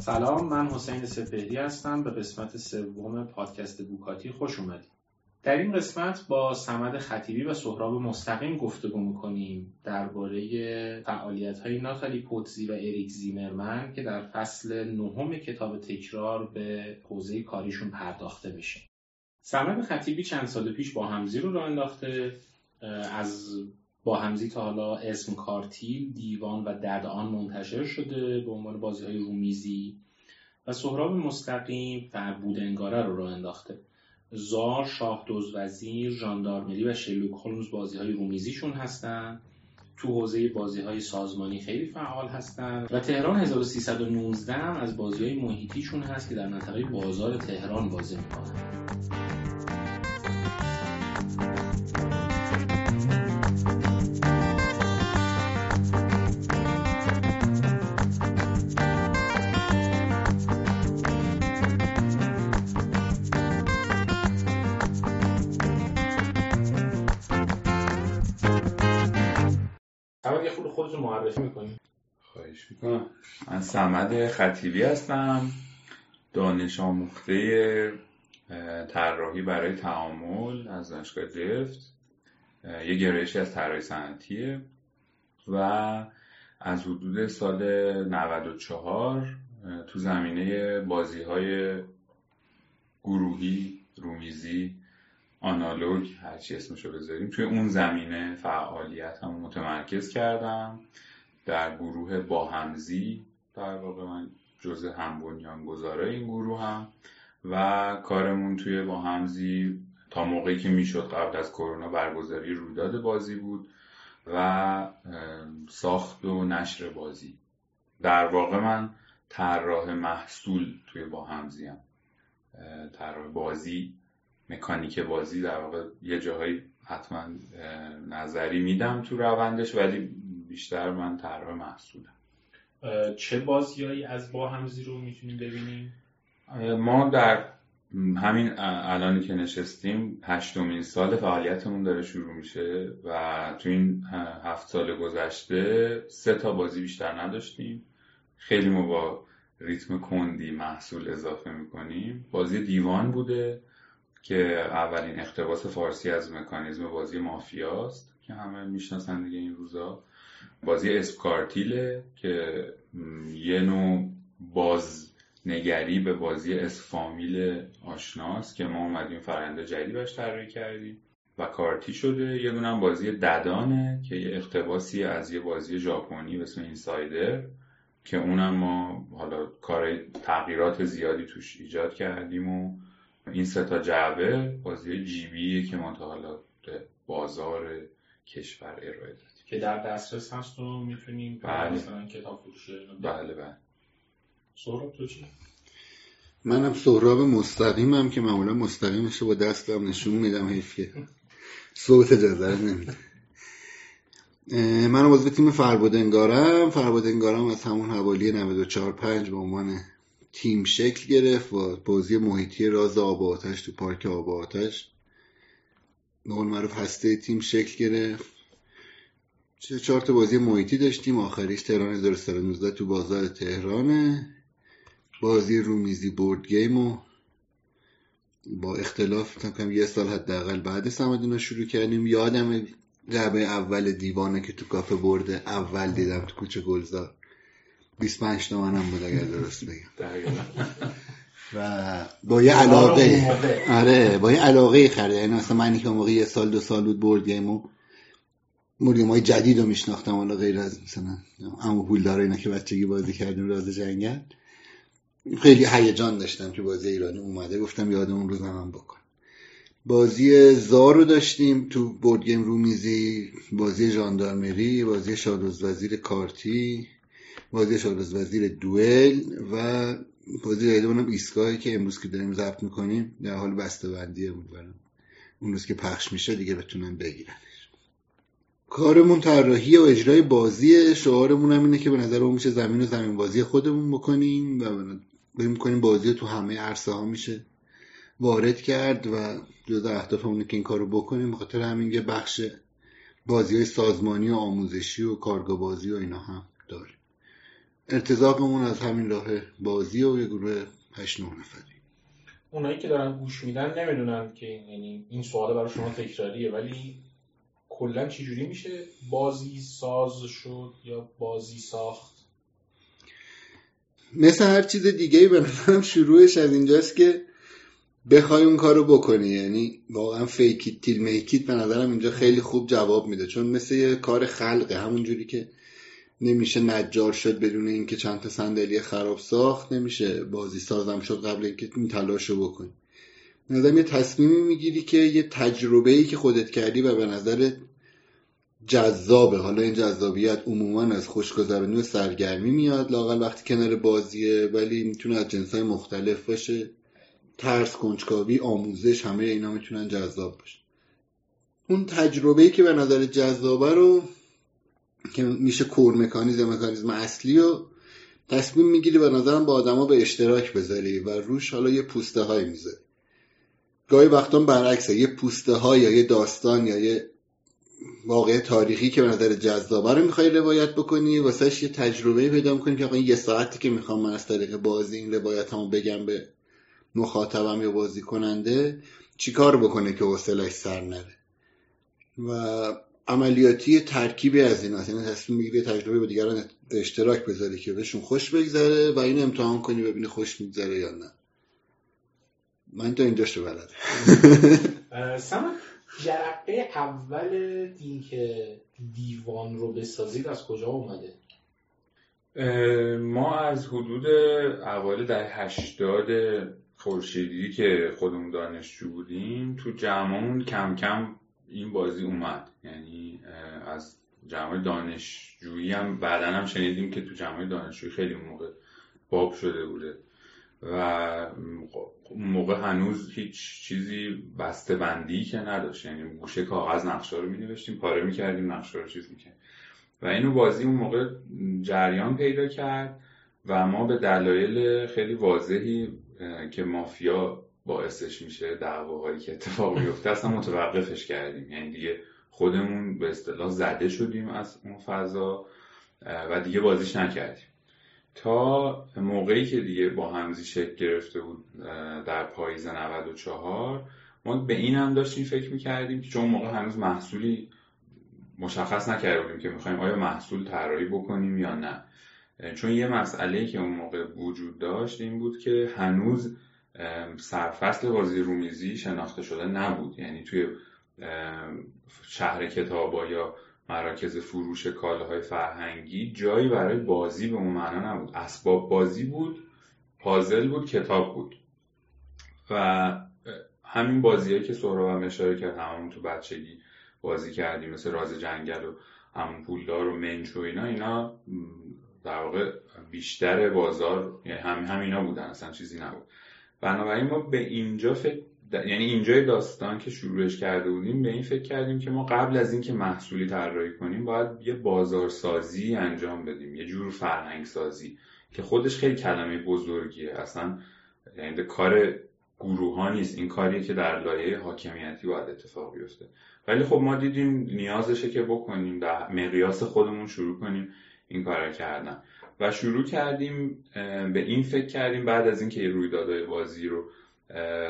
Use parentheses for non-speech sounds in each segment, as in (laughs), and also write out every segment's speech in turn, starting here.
سلام من حسین سپهری هستم. به قسمت سوم پادکست بوکاتی خوش اومدید. در این قسمت با سمد خطیبی و سهراب مستقیم گفتگو می‌کنیم درباره فعالیت های ناتالی پوتزی و اریک زیمرمن که در فصل نهم کتاب تکرار به حوزه کاریشون پرداخته بشه سمد خطیبی چند سال پیش با همزی رو راه انداخته. از با همزی تا حالا اسم کارتیل دیوان و درد آن منتشر شده به عنوان بازی های رومیزی و سهراب مستقیم فربودنگاره رو راه انداخته. زار، شاه دوز وزیر، ژاندارمری و شلوک هولمز بازی های رومیزیشون هستن. تو حوزه بازی های سازمانی خیلی فعال هستن و تهران 1319 هم از بازی های محیطیشون هست که در منطقه بازار تهران بازی می‌کنن. معرفی می‌کنی. خواهش می‌کنم. من سمد خطیبی هستم. دانش آموخته طراحی برای تعامل از دانشگاه دفت یه گرایشی از طراحی صنعتیه و از حدود سال 94 تو زمینه بازی های گروهی رومیزی آنالوگ هرچی اسمشو بذاریم توی اون زمینه فعالیت هم متمرکز کردم. در گروه با همزی در واقع من جز هم گذاره این گروه هم. و کارمون توی با همزی تا موقعی که می‌شد قبل از کرونا برگزاری رویداد بازی بود و ساخت و نشر بازی. در واقع من طراح محصول توی با همزی هم طراح بازی مکانیک بازی در واقع یه جاهایی حتما نظری میدم تو روندش ولی بیشتر من طراح محصولم چه بازیایی از با همزی رو می‌تونیم ببینیم؟ ما در همین الانی که نشستیم هشتمین سال فعالیتمون داره شروع میشه و تو این هفت سال گذشته سه تا بازی بیشتر نداشتیم. خیلی ما با ریتم کندی محصول اضافه می‌کنیم. بازی دیوان بوده. که اولین اقتباس فارسی از مکانیزم بازی مافیاست که همه می‌شناسن دیگه این روزا. بازی اسکارتیله که یه نوع باز نگری به بازی اسفامیل آشناست که ما اومدیم فرنده جدید باش طراحی کردیم و کارتی شده. یه دونم بازی ددانه که یه اقتباسی از یه بازی ژاپنی به اسم اینسایدر که اونم ما حالا کار تغییرات زیادی توش ایجاد کردیم و این سه تا جعبه بازی جیبیه که ما تا حالا بازار کشور ارائه دادیم که در دسترس هست و می‌تونیم بله. مثلا کتاب فروشی بله بله. سهراب تو چی؟ منم سهراب مستقیمم که معمولا مستقیمش با دستم نشون میدم حیف که صوت اجازه نمیده. من عضو تیم فربودنگارم. فربودنگارم از همون حوالی 94 5 به عنوان تیم شکل گرفت و بازی محیطی راز آب آتش تو پارک آب آتش. نقول معروف هسته تیم شکل گرفت. چه چهار تا بازی محیطی داشتیم. آخریش تهران 1319 تو بازار تهرانه. بازی رومیزی بورد گیم و با اختلاف کم یه سال حداقل بعد سمدون رو شروع کردیم. یادم جعبه اول دیوانه که تو کافه برده اول دیدم تو کوچه گلزار. 25 تومنم بود اگر درست بگم. و با یه علاقه. آره با یه علاقه خرید. یعنی مثلا من که موقع یه سال دو سال بود بورد گیمو موریم های جدید رو میشناختم حالا غیر از مثلا اما پول داره اینا که بچگی بازی کردیم راز جنگل. خیلی هیجان داشتم که بازی ایرانی اومده. گفتم یاد اون روز هم بکن. بازی زارو داشتیم تو بورد گیم رومیزی بازی ژاندارمری بازی شادوز وزیر کارتی. بازی شادوز وزیر دوئل و بازی جدید اونم ایستگاهی که امروز که داریم ضبط می‌کنیم در حال بسته بندیه بود اون روز که پخش میشه دیگه بتونن بگیرن کارمون طراحی و اجرای بازی شعارمون هم اینه که به نظر میشه زمین و زمین بازی خودمون بکنیم و بریم می‌کنیم بازی تو همه عرصه ها میشه. وارد کرد و جز اهداف اونه که این کارو بکنیم بخاطر همین یه بخش بازی های سازمانی و آموزشی و کارگاه بازی و اینا هم داریم ارتزاقمون از همین راه بازی و یه گروه هشت نه نفری اونایی که دارن گوش میدن نمی‌دونن که یعنی این سوال برای شما تکراریه ولی کلا چجوری میشه بازی ساز شد یا بازی ساخت؟ مثل هر چیز دیگه ای به نظرم شروعش از اینجاست که بخوای اون کارو بکنی. یعنی واقعا فیکیت تیل میکیت به نظرم اینجا خیلی خوب جواب میده. چون مثل یه کار خلقه. همون جوری که نمیشه نجار شد بدون اینکه چند تا صندلی خراب ساخت نمیشه بازی سازم شد قبل اینکه این تلاشو بکنی. نظرم یه تصمیمی می‌گیری که یه تجربه ای که خودت کردی و به نظر جذابه. حالا این جذابیت عموما از خوشگذرانی و سرگرمی میاد لاقل وقتی کنار بازیه ولی می‌تونه از جنسای مختلف باشه. ترس کنجکاوی آموزش همه اینا می‌تونن جذاب باشه. اون تجربه ای که به نظر جذابه رو که میشه کور مکانیزم مکانیزم اصلی و تصمیم می‌گیری به نظرم با آدما به اشتراک بذاری و روش حالا یه پوسته های می‌ذاری. گاهی وقتا برعکسه یه پوسته های یا یه داستان یا یه واقع تاریخی که به نظر جذابه رو می‌خوای روایت بکنی واسهش یه تجربه پیدا می‌کنی که آقا یه ساعتی که می‌خوام من از طریق بازی این روایت همو بگم به مخاطبم یا بازی کننده چیکار بکنه که حوصلش سر نره؟ و عملیاتی ترکیبی از این هست یعنی تصمیم می‌گیری تجربه با دیگران اشتراک بذاری که بهشون خوش بگذره و این امتحان کنی ببینی خوش میگذره یا نه. من تا اینجاش رو بلده (laughs) جرقه اول اینکه دیوان رو بسازید از کجا اومده؟ ما از حدود اول در هشتاد خورشیدی که خودمون دانشجو بودیم تو جمعمون کم کم این بازی اومد. یعنی از جمع دانشجویی هم بعدا هم شنیدیم که تو جمع دانشجویی خیلی موقع باب شده بوده. و اون موقع هنوز هیچ چیزی بسته بندی که نداشت. یعنی گوشه کاغذ نقشه رو می نوشتیم پاره می کردیم نقشه رو چیز می و اینو بازی اون موقع جریان پیدا کرد و ما به دلایل خیلی واضحی که مافیا باعثش میشه دعواهایی که اتفاق میفته اصلا متوقفش کردیم. یعنی دیگه خودمون به اصطلاح زده شدیم از اون فضا و دیگه بازیش نکردیم. تا موقعی که دیگه با همزی شکل گرفته بود در پاییز 94 ما به این هم داشتیم فکر می‌کردیم که چون موقع هنوز محصولی مشخص نکرده بودیم که می‌خوایم آیا محصول طراحی بکنیم یا نه. چون یه مسئله که اون موقع وجود داشت این بود که هنوز سرفصل بازی رومیزی شناخته شده نبود. یعنی توی شهر کتابا یا مراکز فروش کالاهای فرهنگی جایی برای بازی به اون معنا نبود. اسباب بازی بود پازل بود کتاب بود. و همین بازیهایی که سهراب هم اشاره کرد همون تو بچگی بازی کردیم مثل راز جنگل و همون پولدار و منچ و اینا اینا در واقع بیشتر بازار یعنی هم همینا بودن اصلا چیزی نبود. بنابراین ما به اینجا فکر یعنی اینجای داستان که شروعش کرده بودیم به این فکر کردیم که ما قبل از اینکه محصولی طراحی کنیم باید یه بازارسازی انجام بدیم یه جور فرهنگ سازی که خودش خیلی کلمه بزرگیه. اصلا یعنی کار گروه ها نیست. این کاریه که در لایه حاکمیتی باید اتفاق بیفته. ولی خب ما دیدیم نیازشه که بکنیم در مقیاس خودمون شروع کنیم. این کار کردن و شروع کردیم به این فکر کردیم بعد از اینکه رویدادهای بازی رو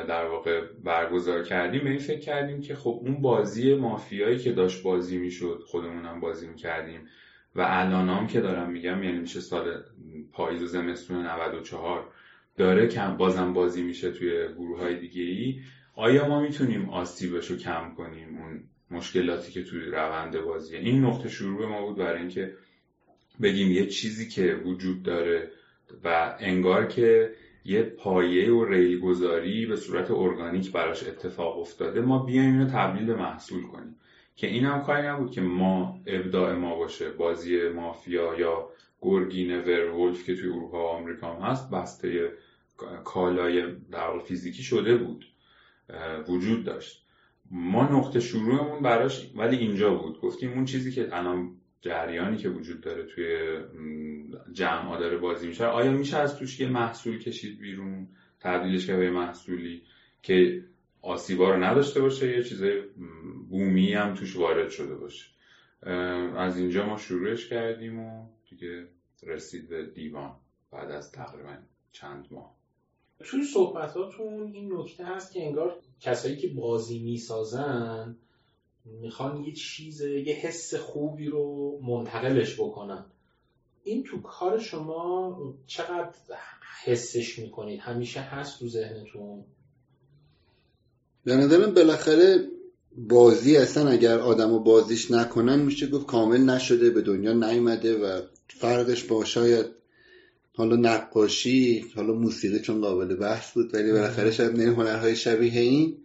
در واقع برگزار کردیم به این فکر کردیم که خب اون بازی مافیایی که داشت بازی می‌شد خودمونم بازی می‌کردیم. و الانام که دارم میگم یعنی میشه سال پاییز و زمستون 94 داره کم بازم بازی میشه توی گروه های دیگه ای آیا ما می‌تونیم آسیبش رو کم کنیم؟ اون مشکلاتی که توی روند بازیه. این نقطه شروع ما بود برای اینکه بگیم یه چیزی که وجود داره و انگار که یه پایه و ریل گذاری به صورت ارگانیک براش اتفاق افتاده ما بیایم اینو تبدیل به محصول کنیم. که این هم کاری نبود که ما ابداع ما باشه بازی مافیا یا گرگین ورولف که توی اروپا و آمریکا هم هست بسته کالای در فیزیکی شده بود وجود داشت. ما نقطه شروعمون براش ولی اینجا بود. گفتیم اون چیزی که الان جریانی که وجود داره توی جمع داره بازی میشه. آیا میشه از توش یه محصول کشید بیرون؟ تبدیلش کرد به محصولی که آسیبا رو نداشته باشه یه چیز بومی هم توش وارد شده باشه. از اینجا ما شروعش کردیم و دیگه رسید به دیوان بعد از تقریبا چند ماه. توی صحبتاتون این نکته هست که انگار کسایی که بازی می‌سازن می‌خوان یه چیز یه حس خوبی رو منتقلش بکنن. این تو کار شما چقدر حسش می‌کنید؟ همیشه هست تو ذهنتون؟ به نظرم بالاخره بازی اصلا اگر آدم و بازیش نکنن میشه گفت کامل نشده به دنیا نیومده و فرقش با شاید حالا نقاشی حالا موسیقی چون قابل بحث بود ولی بالاخره شاید نه هنرهای شبیه این.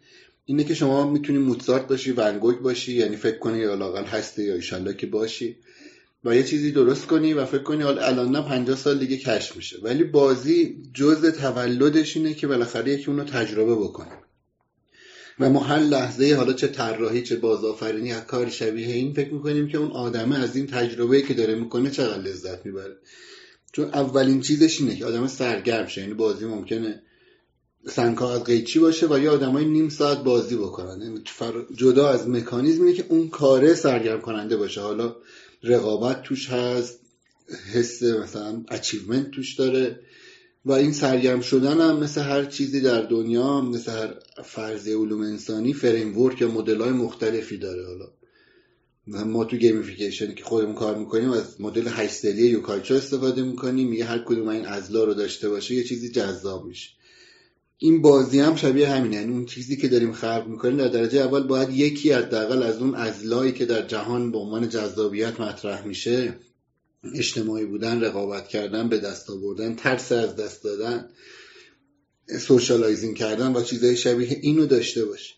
اینه که شما می‌تونی موتزارت باشی ونگوگ باشی یعنی فکر کنی یا لاقل هسته یا ایشالله که باشی. و یه چیزی درست کنی و فکر کنی حالا الان نه 50 سال دیگه کش میشه. ولی بازی جزء تولدش اینه که بالاخره یکی اونو تجربه بکنه. و ما هر لحظه حالا چه طراحی چه بازآفرینی یا کار شبیه این فکر می‌کنیم که اون آدمه از این تجربه که داره می‌کنه چقدر لذت می‌بره. چون اولین چیزش اینه که آدم سرگرم شه. یعنی بازی ممکنه سنگ کاغذ قیچی باشه و یه آدمای نیم ساعت بازی بکنن. یعنی جدا از مکانیزم اینه که اون کاره سرگرم کننده باشه. حالا رقابت توش هست حس مثلا achievement توش داره و این سرگرم شدن هم مثل هر چیزی در دنیا مثل هر فرضی علوم انسانی framework یا مدل های مختلفی داره. حالا ما تو gamification که خودمون کار می‌کنیم از مدل 8 ضلعی یوکای چو استفاده می‌کنیم. میگه هر کدوم این اضلاع رو داشته باشه یه چیزی جذاب میشه. این بازی هم شبیه همینه. یعنی اون چیزی که داریم خلق می‌کنیم در درجه اول باید یکی حداقل از اون اضلاعی که در جهان به عنوان جذابیت مطرح میشه اجتماعی بودن رقابت کردن به دست آوردن ترس از دست دادن socializing کردن و چیزهای شبیه اینو داشته باشه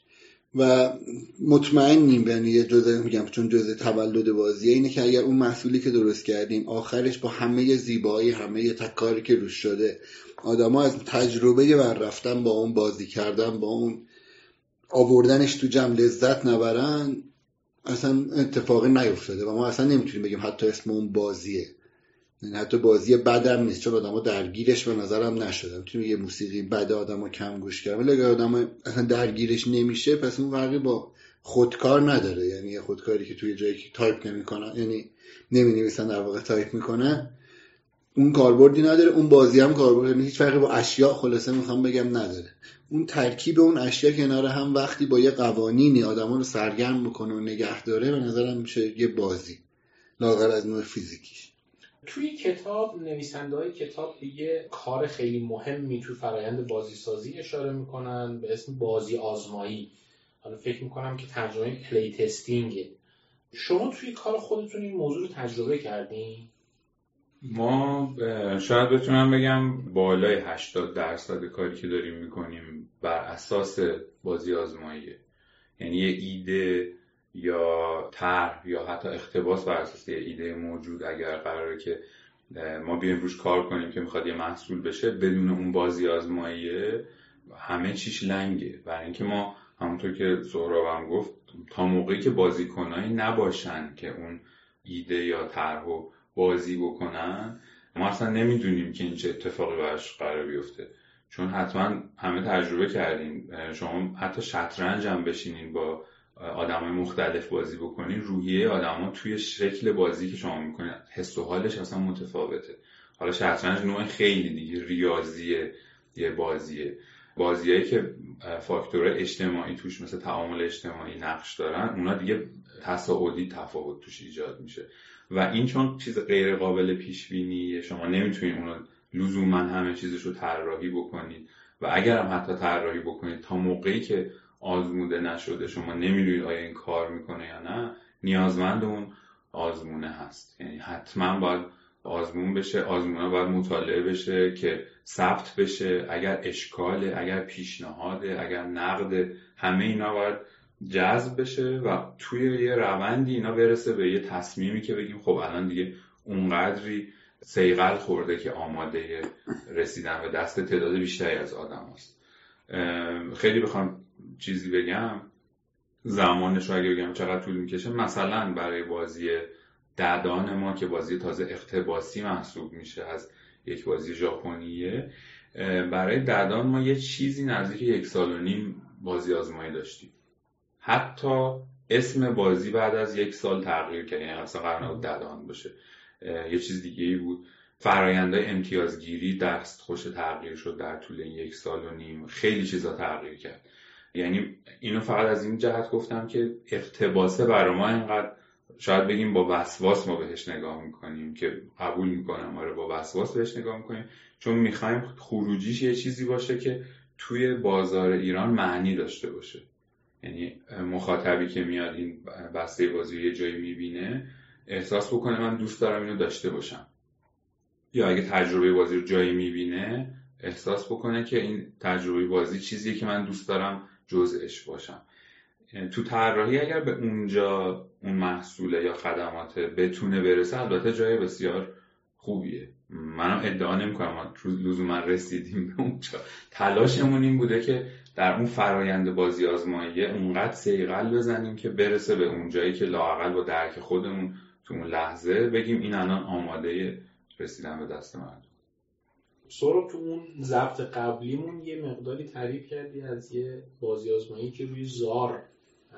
و مطمئنیم یعنی یه جزء میگم چون جزء تولد بازیه اینه که اگر اون محصولی که درست کردیم آخرش با همه زیبایی همه تکاری که روش شده آدما از تجربه ور رفتن با اون بازی کردن با اون آوردنش تو جمع لذت نبرن اصلا اتفاقی نیفتاده و ما اصلا نمی‌تونیم بگیم حتی اسم اون بازیه. یعنی حتی بازی بدم نیست چون آدما درگیرش به نظرم نشدن. می‌تونیم یه موسیقی بد آدما کم گوش کردن ولی اگر آدم اصلا درگیرش نمیشه پس اون فرقی با خودکار نداره. یعنی یه خودکاری که توی جایی که تایپ نمی‌کنن یعنی نمی نویسن در واقع تایپ می‌کنن اون کاربردی نداره اون بازی هم کاربرد یعنی هیچ فرقی با اشیاء خلاصه می‌خوام بگم نداره. اون ترکیب اون اشیا کنار هم وقتی با یه قوانینی آدما رو سرگرم می‌کنه و نگه داره به نظرم میشه یه بازی. لاغر از نوع فیزیکیش. توی کتاب نویسنده های کتاب یه کار خیلی مهمی تو فرایند بازی سازی اشاره می‌کنن به اسم بازی آزمایی. حالا فکر می‌کنم که ترجمه پلی تستینگه. شما توی کار خودتون این موضوع رو تجربه کردین؟ ما شاید بتونم بگم بالای 80 درصد کاری که داریم می‌کنیم بر اساس بازی آزماییه. یعنی یه ایده یا طرح یا حتی اختباس بر اساس یه ایده موجود اگر قراره که ما بیایم روش کار کنیم که می‌خواد یه محصول بشه بدون اون بازی آزماییه همه چیش لنگه. برای اینکه ما همونطور که سهراب گفت تا موقعی که بازیکنایی نباشن که اون ایده یا طرح بازی بکنن ما اصلا نمی‌دونیم که این چه اتفاقی براش قرار بیفته. چون حتما همه تجربه کردیم شما حتی شطرنج هم بشینین با آدمای مختلف بازی بکنین روحیه آدما توی شکل بازی که شما می‌کنین حس و حالش اصلا متفاوته. حالا شطرنج نوع خیلی دیگه ریاضیه یه بازیه. بازیایی که فاکتور اجتماعی توش مثل تعامل اجتماعی نقش دارن اونا دیگه تصاعدی تفاوت توش ایجاد میشه. و این چون چیز غیر قابل پیش بینی شما نمی‌تونید اونو لزوما همه چیزش رو طراحی بکنید. و اگر هم حتی طراحی بکنید تا موقعی که آزموده نشده شما نمی‌دونید آیا این کار می‌کنه یا نه نیازمند اون آزمونه هست. یعنی حتما باید آزمون بشه آزمونه باید مطالعه بشه که ثبت بشه. اگر اشکاله اگر پیشنهاده اگر نقد همه اینا باید جذب بشه و توی یه روندی اینا برسه به یه تصمیمی که بگیم خب الان دیگه اونقدری سیغل خورده که آماده رسیدن به دست تعداد بیشتری از آدم هست. خیلی بخوام چیزی بگم زمانش رو اگه بگم چقدر طول می‌کشه مثلا برای بازی ددان ما که بازی تازه اقتباسی محسوب میشه از یک بازی ژاپنیه برای ددان ما یه چیزی نزدیک یک سال و نیم بازی آزمایی داشتیم حتی اسم بازی بعد از یک سال تغییر کرد. یعنی اصلا قرار نبود ددان باشه. یه چیز دیگه ای بود. فرایندهای امتیازگیری دست خوش تغییر شد در طول این یک سال و نیم. خیلی چیزا تغییر کرد. یعنی اینو فقط از این جهت گفتم که اقتباسه برای ما اینقدر شاید بگیم با وسواس ما بهش نگاه می‌کنیم که قبول می‌کنم. آره با وسواس بهش نگاه می‌کنیم. چون می‌خوایم خروجیش یه چیزی باشه که توی بازار ایران معنی داشته باشه. یعنی مخاطبی که میاد این بسته بازی یه جایی می‌بینه احساس بکنه من دوست دارم اینو داشته باشم. یا اگه تجربه بازی رو جایی می‌بینه احساس بکنه که این تجربه بازی چیزیه که من دوست دارم جزءش باشم. تو طراحی اگر به اونجا اون محصوله یا خدمات بتونه برسه البته جای بسیار خوبیه. منم ادعا نمی‌کنم ما لزوما رسیدیم به اونجا. تلاشمون این بوده که در اون فرایند بازی آزماییه اونقدر سیقل بزنیم که برسه به اون جایی که لاقل با درک خودمون تو اون لحظه بگیم این الان آماده رسیدن به دست من. سورو تو اون ضبط قبلیمون یه مقداری تعریف کردی از یه بازی آزمایی که روی زار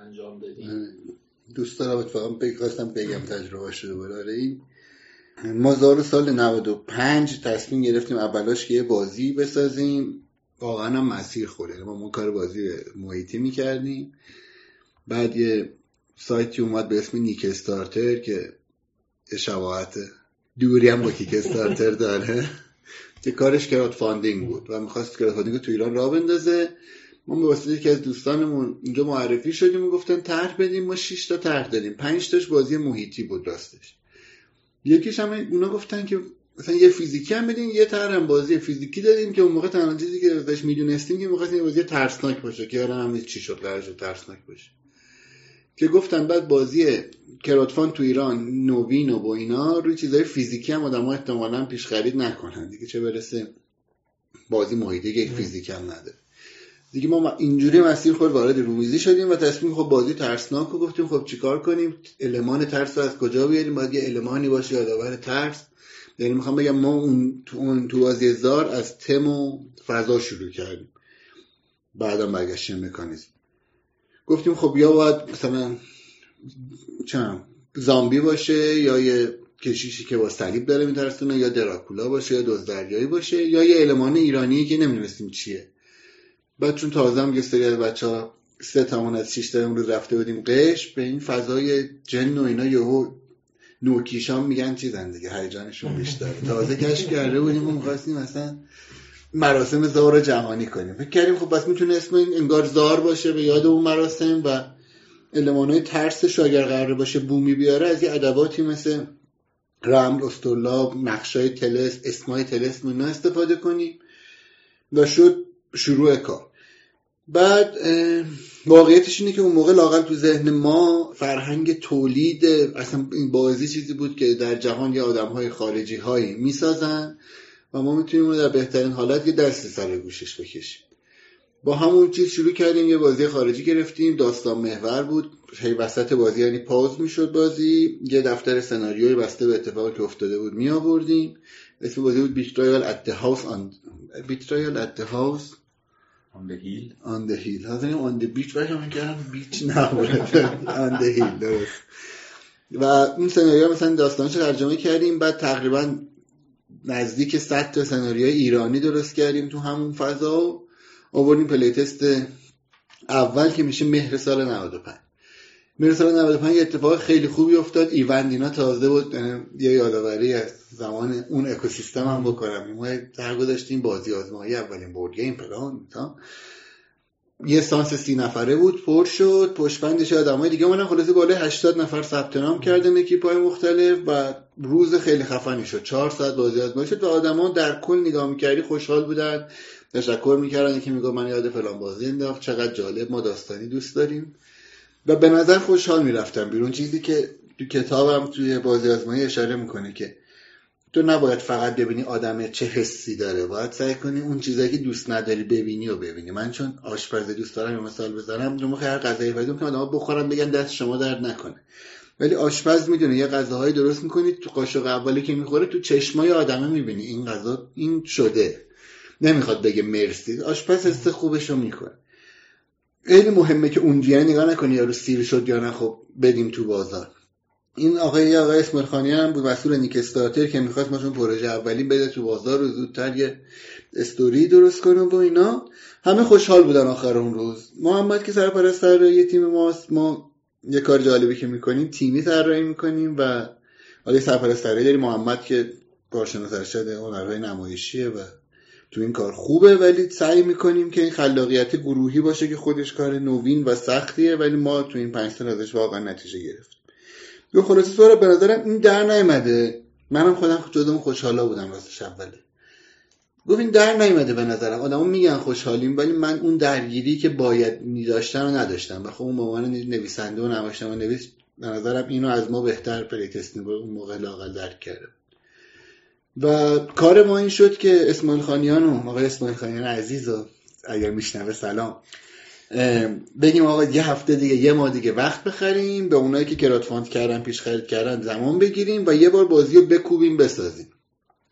انجام دادی دوست دارم اتفاقا بگم بگم تجربه شده بود. این ما زار سال 95 تصمیم گرفتیم اولاش که یه بازی بسازیم. واقعا هم مسیر خورده ما اون کار بازی محیطی می‌کردیم. بعد یه سایتی اومد به اسم نیک استارتر که شباهت دوری هم با Kickstarter داره. که کارش crowdfunding بود و می‌خواست crowdfunding تو ایران راه بندازه. ما به واسطه یکی از دوستانمون اینجا معرفی شدیم و گفتن طرح بدیم. ما 6 تا طرح دادیم. 5 تاش بازی محیطی بود راستش. یکیش هم اونا گفتن که مثلا یه فیزیکی هم بدین یه طرح هم بازی فیزیکی دادیم که اون موقع تنها چیزی که ازش می‌دونستیم که می‌خواستیم بازی ترسناک باشه. که الان هم چی شد قرار ترسناک باشه. که گفتن بعد بازی کراتفان تو ایران نوین و با اینا روی چیزای فیزیکی هم آدم ها احتمالا پیش خرید نکنن. دیگه چه برسه بازی محیطی که فیزیک هم نداره. دیگه ما اینجوری مسیر خود وارد رومیزی شدیم و تصمیم خب بازی ترسناک رو گفتیم. خب چیکار کنیم؟ المان ترس رو از کجا بیاریم؟ باید یه المانی باشه یادآور ترس. یعنی می‌خوام بگم ما اون تو, اون تو بازی زار از تم و فضا شروع کردیم. بعدا برگشتیم مکانیزم. گفتیم خب یا باید مثلا چم زامبی باشه یا یه کشیشی که با صلیب داره میترسونه یا دراکولا باشه یا دزدریایی باشه یا یه المان ایرانی که نمی‌دونستیم چیه. بعد چون تازه هم یه سری از بچه ها سه تامون از شیش رو رفته بودیم قش به این فضای جن و اینا یهو نوکیشان میگن چیزن دیگه هیجانشون بیشتره. تازه کشف کرده بودیم و می‌خواستیم مثلا مراسم زار جهانی کنیم. فکر کردیم خب بس می‌تونه اسم این انگار زار باشه به یاد اون مراسم و های ترسش اگر قرار باشه بومی بیاره از یه ادواتی مثل رمل استرلاب نقشای تلس اسمای تلس اینا استفاده کنیم و شد شروع کار. بعد واقعیتش اینه که اون موقع لاقل تو ذهن ما فرهنگ تولید اصلا این بازی چیزی بود که در جهان یه آدم های خارجی هایی می‌سازن و ما می‌تونیم در بهترین حالت یه دست سر گوشش بکشیم. با همون چیز شروع کردیم یه بازی خارجی گرفتیم داستان محور بود هی وسط بازی یعنی پاوز می‌شد بازی یه دفتر سناریوی بسته به اتفاقی که افتاده بود می آوردیم اسم بازی بود بیترایال ات on بیترایال at the the hill. On the hill. حالا on the beach. ولی من کردم بیچ نبود on the hill درست. و این سناریو مثلا داستانش ترجمه کردیم. بعد تقریبا نزدیک 100 تا سناریوی ایرانی درست کردیم تو همون فضا و آوردیم پلی تست اول که میشه مهر سال 95 مهر سال 95 اتفاق خیلی خوبی افتاد. ایوندینا تازه بود یه یادآوری از زمان اون اکوسیستم هم بکنم. ما در گذاشتیم بازی آزمایی اولین بورد گیم پلان یه سانس سی نفره بود پر شد پشتبندش های دیگه منم خلاصه بالای 80 نفر ثبت نام کردن اکیپای مختلف و روز خیلی خفنی شد. چهار ساعت بازی آزمایی شد و آدما در کل نگاه می‌کردی خوشحال بودن تشکر می‌کردن که میگو من یاد فلان بازی انداخت. چقدر جالب ما داستانی دوست داریم. و به نظر خوشحال می‌رفتم بیرون. چیزی که تو کتابم توی بازی آزمایی اشاره می‌کنه که تو نباید فقط ببینی آدم چه حسی داره. باید سعی کنی اون چیزایی که دوست نداری ببینی و ببینی. من چون آشپز دوست دارم مثال بزنم. رو هر غذایی پیدا که آدم بخورم بگن دست شما درد نکنه. ولی آشپز می‌دونه یه غذاهایی درست می‌کنی تو قاشق اولی که می‌خوره تو چشمای آدمه می‌بینی. این غذا این شده. نمی‌خواد بگه مرسی. آشپز حس خوبش رو می‌کنه. خیلی مهمه که اونجوری نگاه نکنی یارو سیر شد یا نه خب بدیم تو بازار. این آقای آقای اسماعیل خانی هم بود مسئول نیک استارتر که می‌خواست ماشون پروژه اولی بده تو بازار رو زودتر یه استوری درست کنه و اینا. همه خوشحال بودن آخر اون روز. محمد که سرپرست یه تیم ماست. ما یه کار جالبی که می‌کنیم تیمی طراحی می‌کنیم و حالا سرپرست داریم محمد که کارشناس ارشد هنرهای نمایشیه و تو این کار خوبه ولی سعی می‌کنیم که این خلاقیت گروهی باشه که خودش کار نوین و سختیه ولی ما تو این پنج سال ازش واقعا نتیجه گرفتیم. یه خلاصه سورا به نظرم این در نیومده منم خودم جزو خوشحالا بودم راستش اوله گفت این در نیومده به نظرم. آدما میگن خوشحالیم ولی من اون درگیری که باید میداشتم و نداشتم. و خب اون عنوان نویسنده و نمایشنامه نویس به نظرم اینو از ما بهتر پلیتست اون موقع لاقل درک کرده و کار ما این شد که اسماعیل خانیان و آقای اسماعیل خانیان عزیز و اگر میشنوه سلام. بگیم آقا یه هفته دیگه یه ماه دیگه وقت بخریم به اونایی که کرات فاند کردن پیش خرید کردن زمان بگیریم و یه بار بازی رو بکوبیم بسازیم.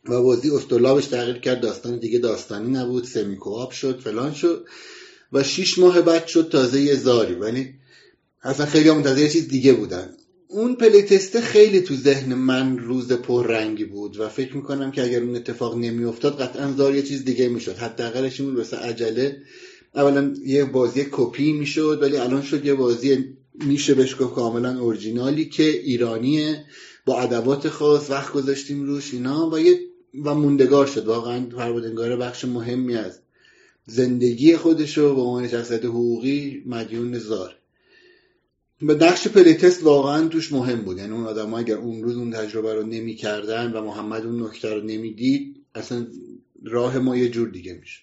و بازی استرلابش تغییر کرد داستان دیگه داستانی نبود سمی شد فلان شد. و شیش ماه بعد شد تازه یه زاری. ولی اصلا خیلی منتظر چیز دیگه بودن. اون پلی تسته خیلی تو ذهن من روز پر رنگی بود و فکر می‌کنم که اگر اون اتفاق نمیافتاد قطعا زار یه چیز دیگه می‌شد. حداقلش این بود واسه عجله. اولا یه بازی کپی می‌شد ولی الان شد یه بازی میشه بهش گفت کاملا اورجینالی که ایرانیه. با ادوات خاص وقت گذاشتیم روش اینا و یه و موندگار شد. واقعا فربودنگار بخش مهمی از زندگی خودشو به عنوان شخصیت حقوقی مدیون زار. به نقش پلیتست واقعا توش مهم بود. یعنی اون آدم اگر اون روز اون تجربه رو نمی‌کردن و محمد اون نکته رو نمی‌دید اصلا راه ما یه جور دیگه میشه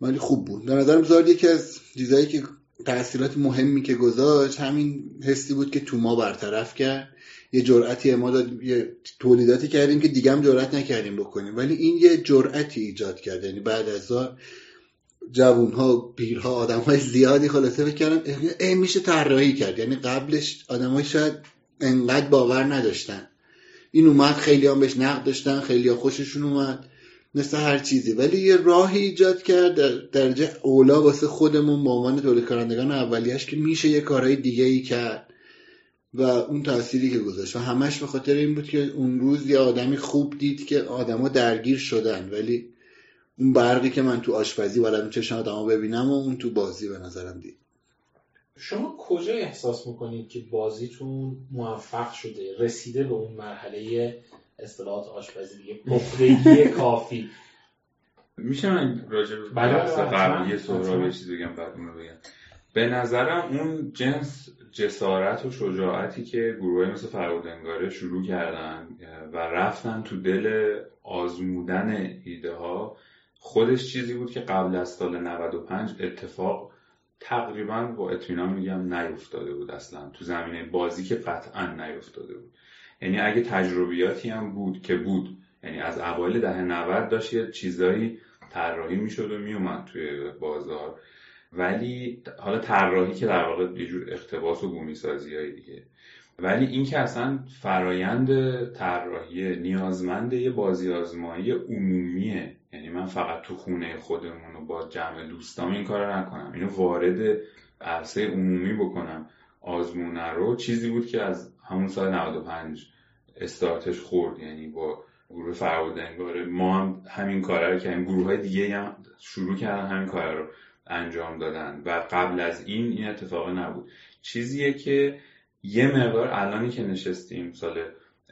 ولی خوب بود. به نظرم زار یکی از چیزایی که تاثیرات مهمی که گذاشت همین حسی بود که تو ما برطرف کرد. یه جرأتی ما داد یه تولیداتی کردیم که دیگه هم جرأت نکردیم بکنیم. ولی این یه جرأتی ایجاد کرد. یعنی بعد از زار جوون ها پیرها آدم های زیادی خلاصه بکردن ای میشه طراحی کرد. یعنی قبلش آدم شاید انقدر باور نداشتن. این اومد خیلی هم بهش نقد داشتن خیلی ها خوششون اومد مثل هر چیزی. ولی یه راهی ایجاد کرد در درجه اولا واسه خودمون به عنوان تولید کنندگان اولیش که میشه یه کارهای دیگه ای کرد. و اون تأثیری که گذاشت. و همش به خاطر این بود که اون روز یه آدمی خوب دید که آدما درگیر شدن. ولی اون برقی که من تو آشپزی بالا چشم آدما ببینم و اون تو بازی به نظرم دید. شما کجا احساس می‌کنید که بازیتون موفق شده رسیده به اون مرحله اصطلاحات آشپزی دیگه پختگی (laughs) کافی؟ میشه من راجع به بله، قبلی. سهراب یه چیزی بگم بعد اونو بگم. به نظرم اون جنس جسارت و شجاعتی که گروه مثل فرودنگاره شروع کردن و رفتن تو دل آزمودن ایده ها خودش چیزی بود که قبل از سال 95 اتفاق تقریبا با اطمینان میگم نیفتاده بود اصلا. تو زمینه بازی که قطعا نیفتاده بود. یعنی اگه تجربیاتی هم بود که بود یعنی از اوایل دهه 90 داشت یه چیزایی طراحی می‌شد و میومد توی بازار. ولی حالا طراحی که در واقع یه جور اقتباس و بومی سازی های دیگه. ولی این که اصلا فرایند طراحی نیازمند یه بازی آزمایی عمومیه یعنی من فقط تو خونه خودمون و با جمع دوستام این کار نکنم. اینو وارد عرصه عمومی بکنم. آزمونه رو چیزی بود که از همون سال 95 استارتش خورد. یعنی با گروه فرودنگاره ما هم همین کار رو کردیم. گروه های دیگه هم شروع کردن همین کار رو انجام دادن. و قبل از این این اتفاق نبود. چیزیه که یه مقدار الانی که نشستیم سال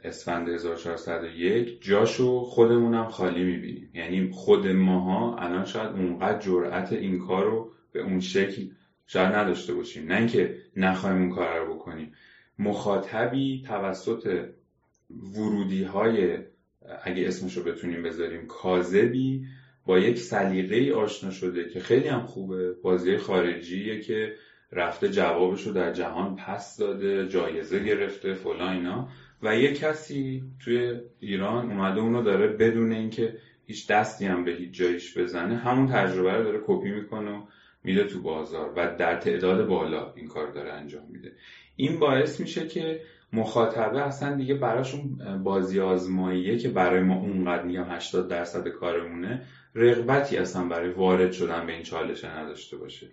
اسفند 1401 جاشو خودمونم خالی می‌بینیم. یعنی خود ماها الان شاید اونقدر جرأت این کار رو به اون شکل شاید نداشته باشیم. نه اینکه نخوایم اون کار رو بکنیم. مخاطبی توسط ورودی های اگه اسمشو بتونیم بذاریم کاذبی با یک سلیقه آشنا شده که خیلی هم خوبه. بازی خارجیه که رفته جوابشو در جهان پس داده جایزه گرفته فلان اینا. و یه کسی توی ایران اومده اونو داره بدون اینکه هیچ دستی هم به هیچ جایش بزنه همون تجربه رو داره کپی می‌کنه و میده تو بازار و در تعداد بالا این کار داره انجام میده. این باعث میشه که مخاطبه اصلا دیگه براشون بازی آزماییه که برای ما اونقدر میگم 80 درصد کارمونه رغبتی اصلا برای وارد شدن به این چالش نداشته باشه.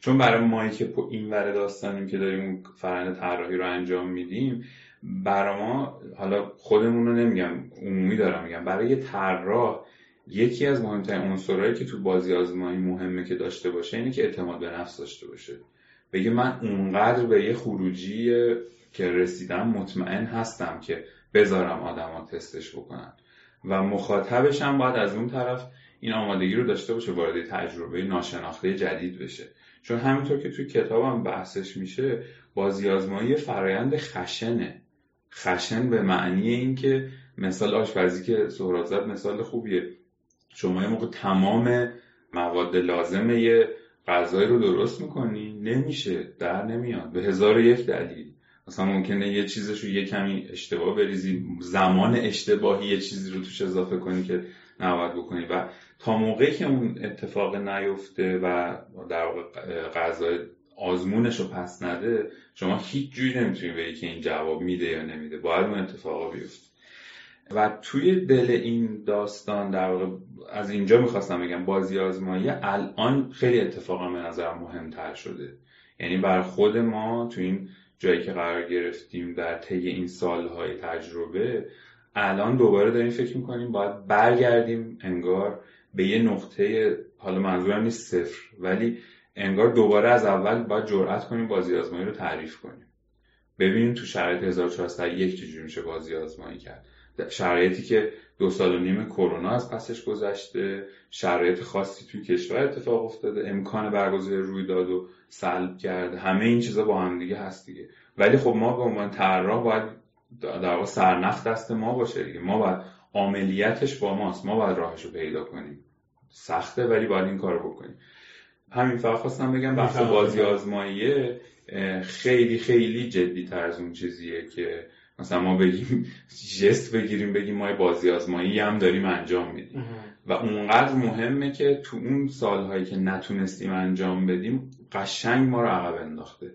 چون برای مایی که این ور داستانیم که داریم فرآیند طراحی رو انجام میدیم برای ما حالا خودمون رو نمیگم عمومی دارم میگم. برای طراح یکی از مهمترین عنصرهایی که تو بازی آزمایی مهمه که داشته باشه اینه که اعتماد به نفس داشته باشه. بگه من اونقدر به یه خروجی که رسیدم مطمئن هستم که بذارم آدما تستش بکنن. و مخاطبش هم باید از اون طرف این آمادگی رو داشته باشه وارد تجربه ناشناخته جدید بشه. چون همینطور که توی کتابم بحثش میشه بازی آزمایی فرایند خشنه. خشن به معنی اینکه مثال آشپزی که سهراب زد مثال خوبیه. شما یه موقع تمام مواد لازمه یه غذایی رو درست می‌کنی نمیشه در نمیاد. به هزار یک دلیل. مثلا ممکنه یه چیزش رو یه کمی اشتباه بریزی زمان اشتباهی یه چیزی رو توش اضافه کنی که نباید بکنی. و تا موقعی که اون اتفاق نیفته و در واقع غذای آزمونش رو پس نده شما هیچ جوری نمی‌تونی بگی که این جواب میده یا نمیده. باید اون اتفاقا بیفته. و توی دل این داستان در واقع از اینجا می‌خواستم بگم بازی آزمایی الان خیلی اتفاقا به نظرم مهمتر شده. یعنی بر خود ما تو این جایی که قرار گرفتیم در طی این سالهای تجربه الان دوباره داریم فکر می‌کنیم باید برگردیم انگار به یه نقطه حالا منظورم نیست صفر ولی انگار دوباره از اول باید جرأت کنیم بازی آزمایی رو تعریف کنیم. ببینیم تو شرایط 1401 چجوری میشه بازی آزمایی کرد. شرایطی که دو سال و نیم کرونا از پسش گذشته شرایط خاصی توی کشور اتفاق افتاده امکان برگزاری رویداد و سلب کرده همه این چیزا با هم دیگه هست دیگه. ولی خب ما به عنوان طراح باید در واقع سرنخ دست ما باشه دیگه. ما باید عملیاتش با ماست. ما باید راهش رو پیدا کنیم. سخته ولی باید این کارو بکنیم. همین فقط خواستم بگم بحث بازی آزماییه خیلی خیلی جدی تر از اون چیزیه که مثلا ما بگیم جست بگیریم بگیم ما بازی آزمایی هم داریم انجام میدیم. و اونقدر مهمه که تو اون سالهایی که نتونستیم انجام بدیم قشنگ ما رو عقب انداخته.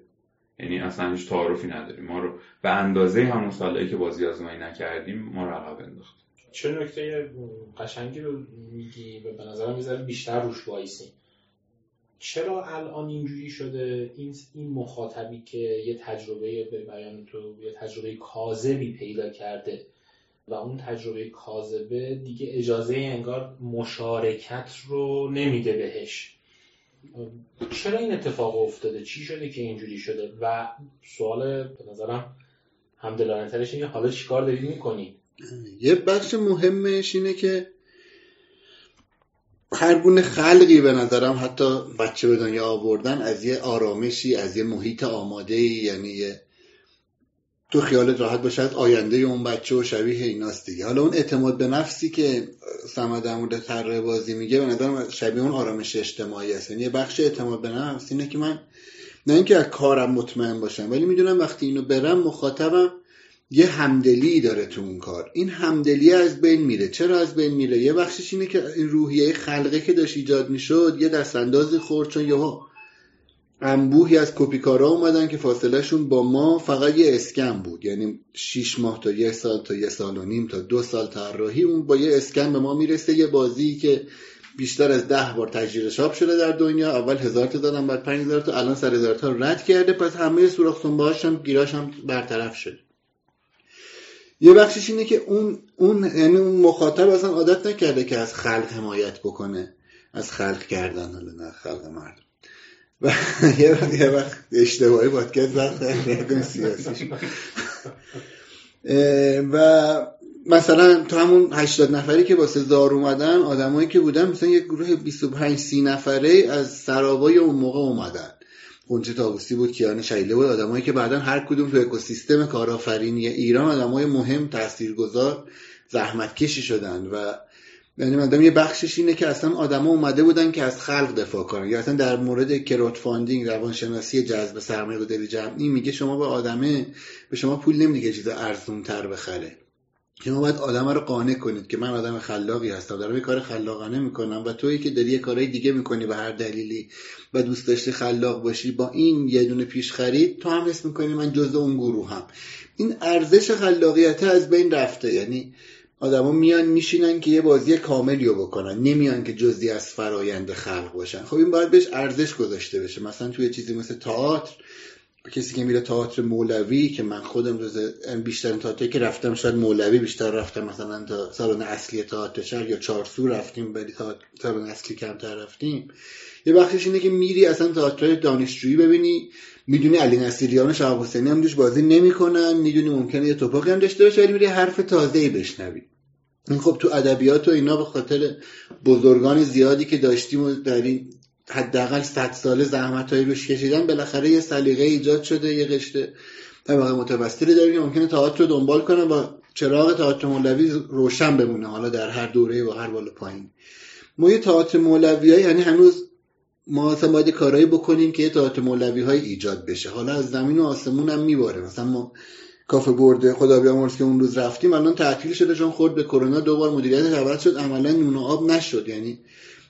یعنی اصلا هیچ تعارفی نداریم. ما رو به اندازه همون سالهایی که بازی آزمایی نکردیم ما رو عقب انداخته. چه نکته قشنگی رو میگی؟ به نظرم می‌ذاره بیشتر روش وایسیم چرا الان اینجوری شده؟ این این مخاطبی که یه تجربه به بیان تو یه تجربه کاذبی پیدا کرده و اون تجربه کاذبه دیگه اجازه انگار مشارکت رو نمیده بهش. چرا این اتفاق افتاده؟ چی شده که اینجوری شده؟ و سوال به نظرم هم ترش اینه حالا چیکار دارید می‌کنی یه بخش مهمش اینه که هر گونه خلقی به نظرم حتی بچه به دنیا آوردن از یه آرامشی از یه محیط آماده ای یعنی تو خیالت راحت باشد آینده اون بچه و شبیه ایناست دیگه. حالا اون اعتماد به نفسی که سمد در مورد بازی میگه به نظرم شبیه اون آرامش اجتماعی است. یعنی یه بخش اعتماد به نفس اینه که من نه اینکه از کارم مطمئن باشم ولی می‌دونم وقتی اینو برم مخاطبم یه همدلی داره تو اون کار. این همدلی از بین میره. چرا از بین میره؟ یه بخشش اینه که این روحیه خلقه که داشت ایجاد می‌شد یه دست اندازی خورد چون یهو انبوهی از کپیکارا اومدن که فاصلهشون با ما فقط یه اسکن بود. یعنی 6 ماه تا یه سال تا یه سال و نیم تا دو سال طراحی اون با یه اسکن به ما می‌رسه. یه بازی که بیشتر از ده بار تجربه چاپ شده در دنیا. اول هزار تا دادن بعد پنج هزار تا. الان سر هزار تا رد کرده. پس همه سوراخ هم گیراش هم برطرف شده. یه بخشش اینه که اون اون یعنی اون مخاطب اصلا عادت نکرده که از خلق حمایت بکنه. از خلق کردن حالا نه خلق مردم. و (laughs) یه وقت یه وقت اشتباهی پادکست وقت سیاسیش. و مثلا تو همون 80 نفری که واسه زار اومدن آدمایی که بودن مثلا یه گروه 25 30 نفره از سرابای اون موقع اومدن. قنچه تابوسی بود کیان شیله بود آدمایی که بعدا هر کدوم تو اکوسیستم کارآفرینی ایران آدمای مهم تاثیرگذار زحمت کشی شدن و یعنی مدام یه بخشش اینه که اصلا آدما اومده بودن که از خلق دفاع کنن. یا اصلا در مورد کروت فاندینگ روانشناسی جذب سرمایه گذاری جمعی میگه شما به آدمه به شما پول نمیده چیز ارزون تر بخره. شما باید آدم رو قانع کنید که من آدم خلاقی هستم دارم یه کار خلاقانه می‌کنم و تویی که داری یه کارهای دیگه می‌کنی به هر دلیلی و دوست داشتی خلاق باشی با این یه دونه پیش خرید تو هم اسم می‌کنی من جزء اون گروه هم این ارزش خلاقیت از بین رفته یعنی آدما میان میشینن که یه بازی کاملی رو بکنن نمیان که جزی از فرایند خلق باشن. خب این باید بهش ارزش گذاشته بشه. مثلا توی چیزی مثل تئاتر کسی که میره تئاتر مولوی که من خودم روز بیشتر تئاتری که رفتم شاید مولوی بیشتر رفتم مثلا تا سالن اصلی تئاتر شهر یا چارسو رفتیم ولی سالن اصلی کمتر رفتیم. یه بخشش اینه که میری اصلا تئاتر دانشجویی ببینی می‌دونی علی نصیریان و حسینی هم دوش بازی نمی‌کنن می‌دونی ممکنه یه توپاقی هم داشته باشه ولی میری حرف تازه ای بشنوی. این خب تو ادبیات و اینا به خاطر بزرگان زیادی که داشتیم و در این حداقل صد ساله زحمت هایی روش کشیدن بالاخره یه سلیقه ایجاد شده یه قشته طبقه متوسطی داریم که ممکنه تئاتر رو دنبال کنه و چراغ تئاتر مولوی روشن بمونه حالا در هر دوره و هر بالا پایین. ما یه تئاتر مولوی یعنی هنوز ما اصلا باید کارهایی بکنیم که یه تئاتر مولوی های ایجاد بشه. حالا از زمین و آسمون هم میباره. مثلا ما کافه برده خدا بیامرز که اون روز رفتیم الان تعطیل شده چون خورد به کرونا دوبار مدیریت عوض شد عملا نون آب نشد. یعنی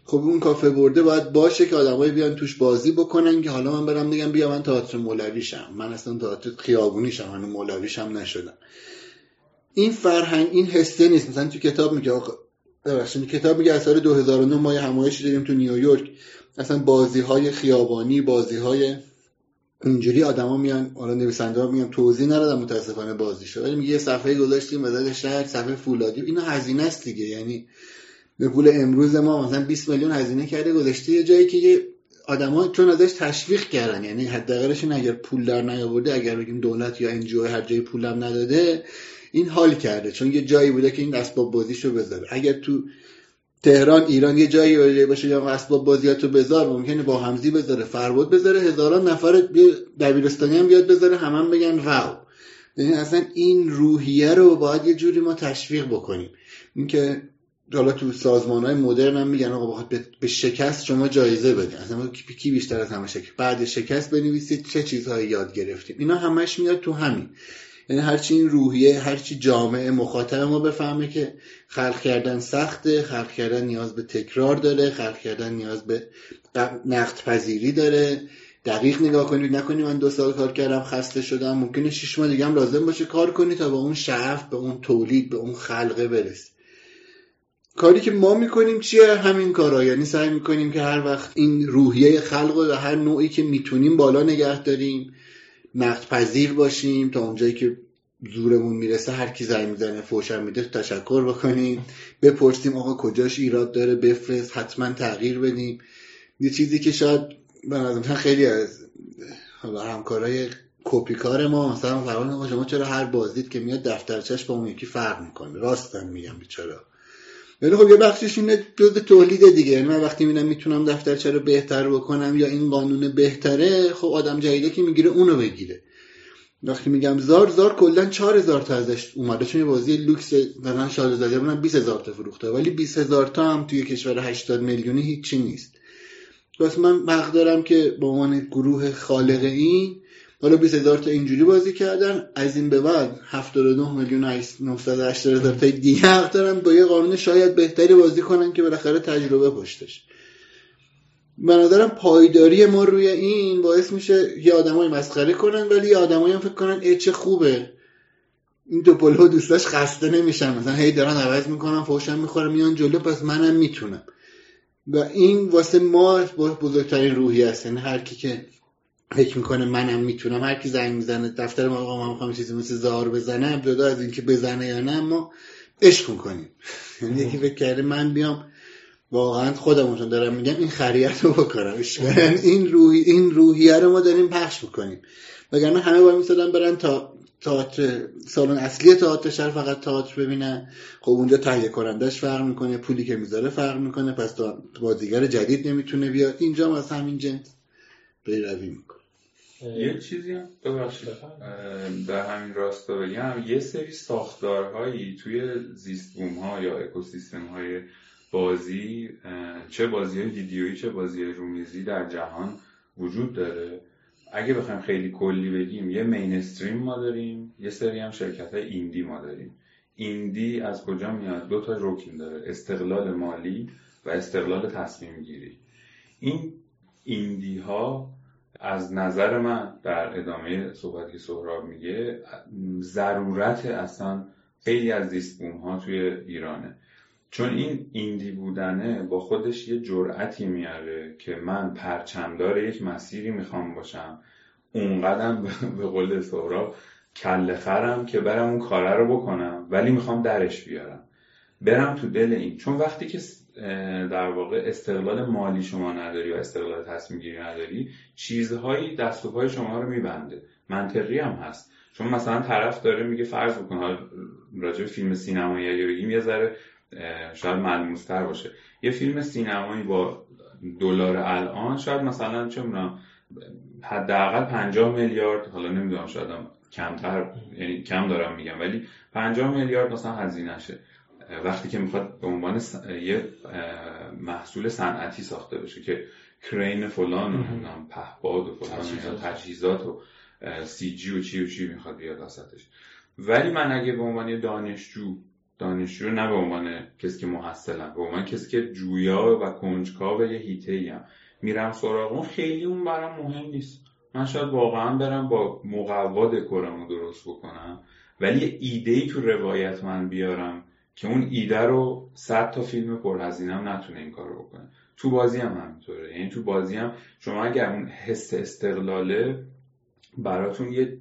خب اون کافه برده باید باشه که آدمایی بیان توش بازی بکنن که حالا من برم بگم بیا من تئاتر مولویشم من اصلا تئاتر خیابونیشم من مولویشم نشدم. این فرهنگ این حسه نیست. مثلا تو کتاب میگه آقا ببخشید کتاب میگه سال 2009 ما یه همایشی داریم تو نیویورک. اصلا بازی های خیابانی بازی های اینجوری آدما میان حالا نویسنده ها میان توضیح ندادم متاسفانه بازی شد. ولی میگه یه صفحه گذاشتیم وزارت شهر صفحه فولادی. اینا هزینه است دیگه. یعنی به پول امروز ما مثلا 20 میلیون هزینه کرده گذاشته یه جایی که یه آدما چون ازش تشویق کردن. یعنی حداقلش اگر پول در نیاورده اگر بگیم دولت یا انجیو هر جایی پولم نداده این حال کرده. چون یه جایی بوده که این اسباب بازیشو بذاره. اگر تو تهران ایران یه جایی باشه یا اسباب بازیاتو بذار ممکنه با همزی بذاره فرباد بذاره هزاران نفر دبیرستانی هم بیاد بذاره همه هم بگن واو. یعنی اصلا این روحیه رو باید یه جوری ما تشویق بکنیم. اینکه حالا تو سازمان های مدرن هم میگن آقا به شکست شما جایزه بدین اصلا کی بیشتر از همه شکست؟ بعد شکست بنویسید چه چیزهایی یاد گرفتیم؟ اینا همش میاد تو همین. یعنی هرچی این روحیه هرچی جامعه مخاطب ما بفهمه که خلق کردن سخته خلق کردن نیاز به تکرار داره خلق کردن نیاز به نقد پذیری داره. دقیق نگاه کنید نکنید من دو سال کار کردم خسته شدم. ممکنه شش ماه دیگه هم لازم باشه کار کنی تا به اون شعف به اون تولید به اون خلقه برسی. کاری که ما می‌کنیم چیه؟ همین کارا. یعنی سعی می‌کنیم که هر وقت این روحیه خلق و هر نوعی که می‌تونیم بالا نگه داریم نقد پذیر باشیم تا اونجایی که زورمون می‌رسه هر کی زنگ می‌زنه فوشم میده تشکر بکنیم. بپرسیم آقا کجاش ایراد داره بفرست حتما تغییر بدیم. یه چیزی که شاید به خیلی از همکارای کپی کار ما مثلا فرمان شما چرا هر بازدید که میاد دفترچش با اون یکی فرق می‌کنه؟ راستن میگم بیچاره. ولی خب یه بخشش اینه جز تولید دیگه. یعنی من وقتی می‌بینم می‌تونم دفترچه رو بهتر بکنم یا این قانون بهتره خب آدم جدیده که می‌گیره اونو بگیره. وقتی میگم زار زار کلا 4000 تا ازش اومده. چون یه بازی لوکس مثلا شاده زاده بودن 20000 تا فروخته. ولی 20000 تا هم توی کشور 80 میلیونی هیچی نیست. پس من حق دارم که به عنوان گروه خالق این حالا 20 هزار تا اینجوری بازی کردن. از این به بعد 79 میلیون 980 هزار تا دیگه حق دارن. با یه قانون شاید بهتری بازی کنن که بالاخره تجربه پشتش. به نظرم پایداری ما روی این باعث میشه یه آدمای مسخره کنن ولی یه آدمایی هم فکر کنن ای چه خوبه. این دو پلو دوستاش خسته نمیشن. مثلا هی دارن عوض می‌کنن فوشم می‌خورن میان جلو پس منم می‌تونم. و این واسه ما بزرگترین روحی هست یعنی هر کی که فکر می‌کنه منم می‌تونم. هر کی زنگ می‌زنه دفتر ما آقا من می‌خوام چیزی مثل زار بزنم جدا از اینکه بزنه یا نه ما عشق می‌کنیم. یعنی یکی فکر کرده من بیام. واقعا خودمون دارم میگم این خریت رو بکنم. یعنی این روحی این روحیه رو ما داریم پخش می‌کنیم. وگرنه همه باید میسادن برن تا تئاتر سالن اصلی تئاتر شهر فقط تئاتر ببینن. خب اونجا تهیه کنندش فرق می‌کنه پولی که می‌ذاره فرق می‌کنه پس بازیگر جدید نمی‌تونه بیاد. اینجا از همین جنس پیروی می‌کنه. یه چیزی هم ببخشید. به همین راستا بگم. یه سری ساختارهایی توی زیستبوم ها یا اکوسیستم های بازی چه بازی ویدیویی چه بازی رومیزی در جهان وجود داره. اگه بخوایم خیلی کلی بگیم یه مینستریم ما داریم یه سری هم شرکت های ایندی ما داریم. ایندی از کجا میاد؟ دو تا رکن داره استقلال مالی و استقلال تصمیم گیری این ایندی ها از نظر من در ادامه صحبتی که سهراب میگه ضرورت اصلا خیلی از زیست ها توی ایرانه. چون این ایندی بودنه با خودش یه جرأتی میاره که من پرچمدار یک مسیری می‌خوام باشم. اونقدر به قول سهراب کل خرم که برم اون کاره رو بکنم ولی می‌خوام درش بیارم. برم تو دل این. چون وقتی که در واقع استقلال مالی شما نداری و استقلال تصمیم گیری نداری چیزهایی دست و پای شما رو میبنده. منطقی هم هست. چون مثلا طرف داره میگه فرض بکن راجع فیلم سینمایی اگه بگیم یه ذره شاید ملموستر باشه. یه فیلم سینمایی با دلار الان شاید مثلا چه می‌دونم حداقل 50 میلیارد حالا نمی‌دونم شاید کمتر یعنی کم دارم میگم ولی 50 میلیارد مثلا هزینه شه وقتی که می‌خواد به عنوان یه محصول صنعتی ساخته بشه که کرین فلان و پهباد و فلان تجهیزات. و سی جی و چی و چی می‌خواد بیاد وسطش. ولی من اگه به عنوان دانشجو دانشجو نه به عنوان کسی که محصلم به عنوان کسی که جویا و کنجکاو یه هیته ایم میرم سراغ اون خیلی اون برام مهم نیست. من شاید واقعا برم با مقوا دکورمو درست بکنم ولی ایده ای تو روایت من بیارم که اون ایده رو صد تا فیلم پرهزینم نتونه این کارو بکنه. تو بازی هم همینطوره. یعنی تو بازی هم شما اگر اون حس استقلاله براتون یه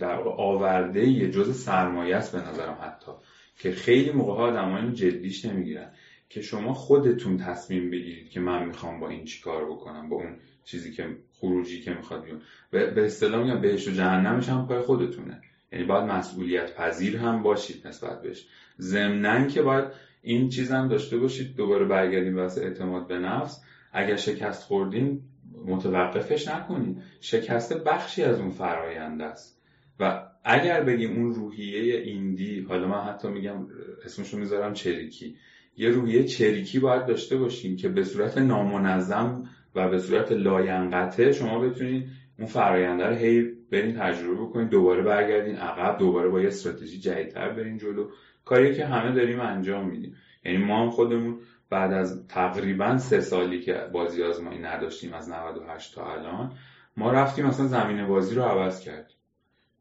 در آورده یه جز سرمایه است به نظرم حتی که خیلی موقع ها آدم جدیش نمی‌گیرن. که شما خودتون تصمیم بگیرید که من می‌خوام با این چی کار بکنم با اون چیزی که خروجی که می‌خواد بیون به اصطلاح میگم بهش و جهنمش هم پای خودتونه. یعنی باید مسئولیت پذیر هم باشید نسبت بهش. ضمنا که باید این چیز هم داشته باشید دوباره برگردیم واسه اعتماد به نفس. اگر شکست خوردین متوقفش نکنید شکست بخشی از اون فرایند است. و اگر بگیم اون روحیه ایندی حالا من حتی میگم اسمشو می‌ذارم چریکی. یه روحیه چریکی باید داشته باشیم که به صورت نامنظم و به صورت لاینقطع شما بتونید اون فراینده رو هی برین تجربه بکنید دوباره برگردین عقب دوباره با یه استراتژی جدیدتر برین جلو. کاری که همه داریم انجام میدیم. یعنی ما هم خودمون بعد از تقریبا سه سالی که بازی آزمایی نداشتیم از 98 تا الان ما رفتیم مثلا زمین بازی رو عوض کردیم.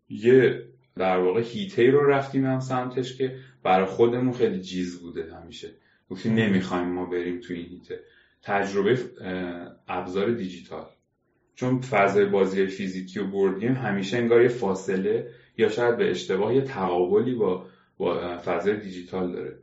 یه در واقع هیته رو رفتیم هم سمتش که برای خودمون خیلی جیز بوده همیشه. گفتیم نمی‌خوایم ما بریم تو این هیته. تجربه ابزار دیجیتال. چون فضای بازی فیزیکی و بورد همیشه انگار یه فاصله یا شاید به اشتباه یه تقابلی با با فضای دیجیتال داره.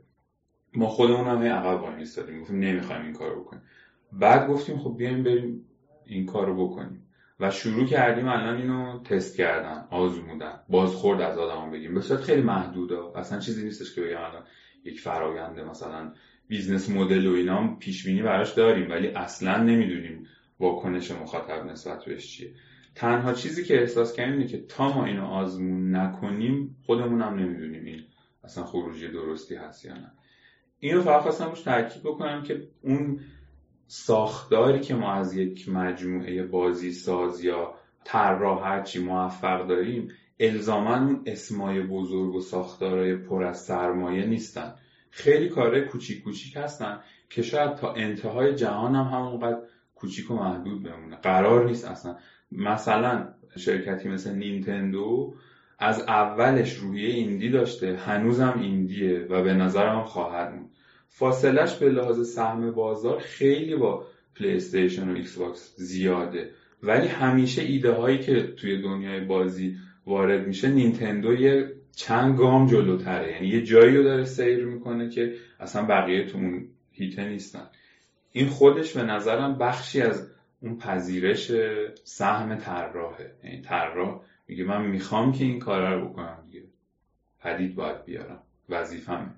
ما خودمون هم عقب وای میستادیم گفتیم نمی‌خوایم این کارو بکنیم. بعد گفتیم خب بیایم بریم این کارو بکنیم. و شروع کردیم الان اینو تست کردن آزمودن. بازخورد از آدم بگیم. به صورت خیلی محدوده. اصلا چیزی نیستش که بگم الان یک فراینده مثلا business model و اینا پیش بینی براش داریم ولی اصلا نمی‌دونیم واکنش مخاطب نسبت بهش چیه؟ تنها چیزی که احساس کردیم اینه که تا ما اینو آزمون نکنیم خودمون هم نمی‌دونیم این اصلا خروجی درستی هست یا نه. اینو فقط خواستم روش تاکید بکنم که اون ساختاری که ما از یک مجموعه بازی ساز یا طراح هرچی موفق داریم الزاما اون اسمای بزرگ و ساختارهای پر از سرمایه نیستن. خیلی کارهای کوچیک کوچیک هستن که شاید تا انتهای جهان هم همونقدر کوچیک و محدود بمونه. قرار نیست اصلا. مثلا شرکتی مثل نینتندو از اولش روحیه ایندی داشته هنوزم ایندیه و به نظرم خواهد موند. فاصلش به لحاظ سهم بازار خیلی با PlayStation و Xbox زیاده. ولی همیشه ایده هایی که توی دنیای بازی وارد میشه نینتندو یه چند گام جلوتره. یعنی یه جایی رو داره سیر می‌کنه که اصلا بقیه تو اون حیطه نیستن. این خودش به نظرم بخشی از اون پذیرش سهم طراحه. یعنی طراح میگه من می‌خوام که این کارا رو بکنم دیگه. پدید باید بیارم. وظیفمه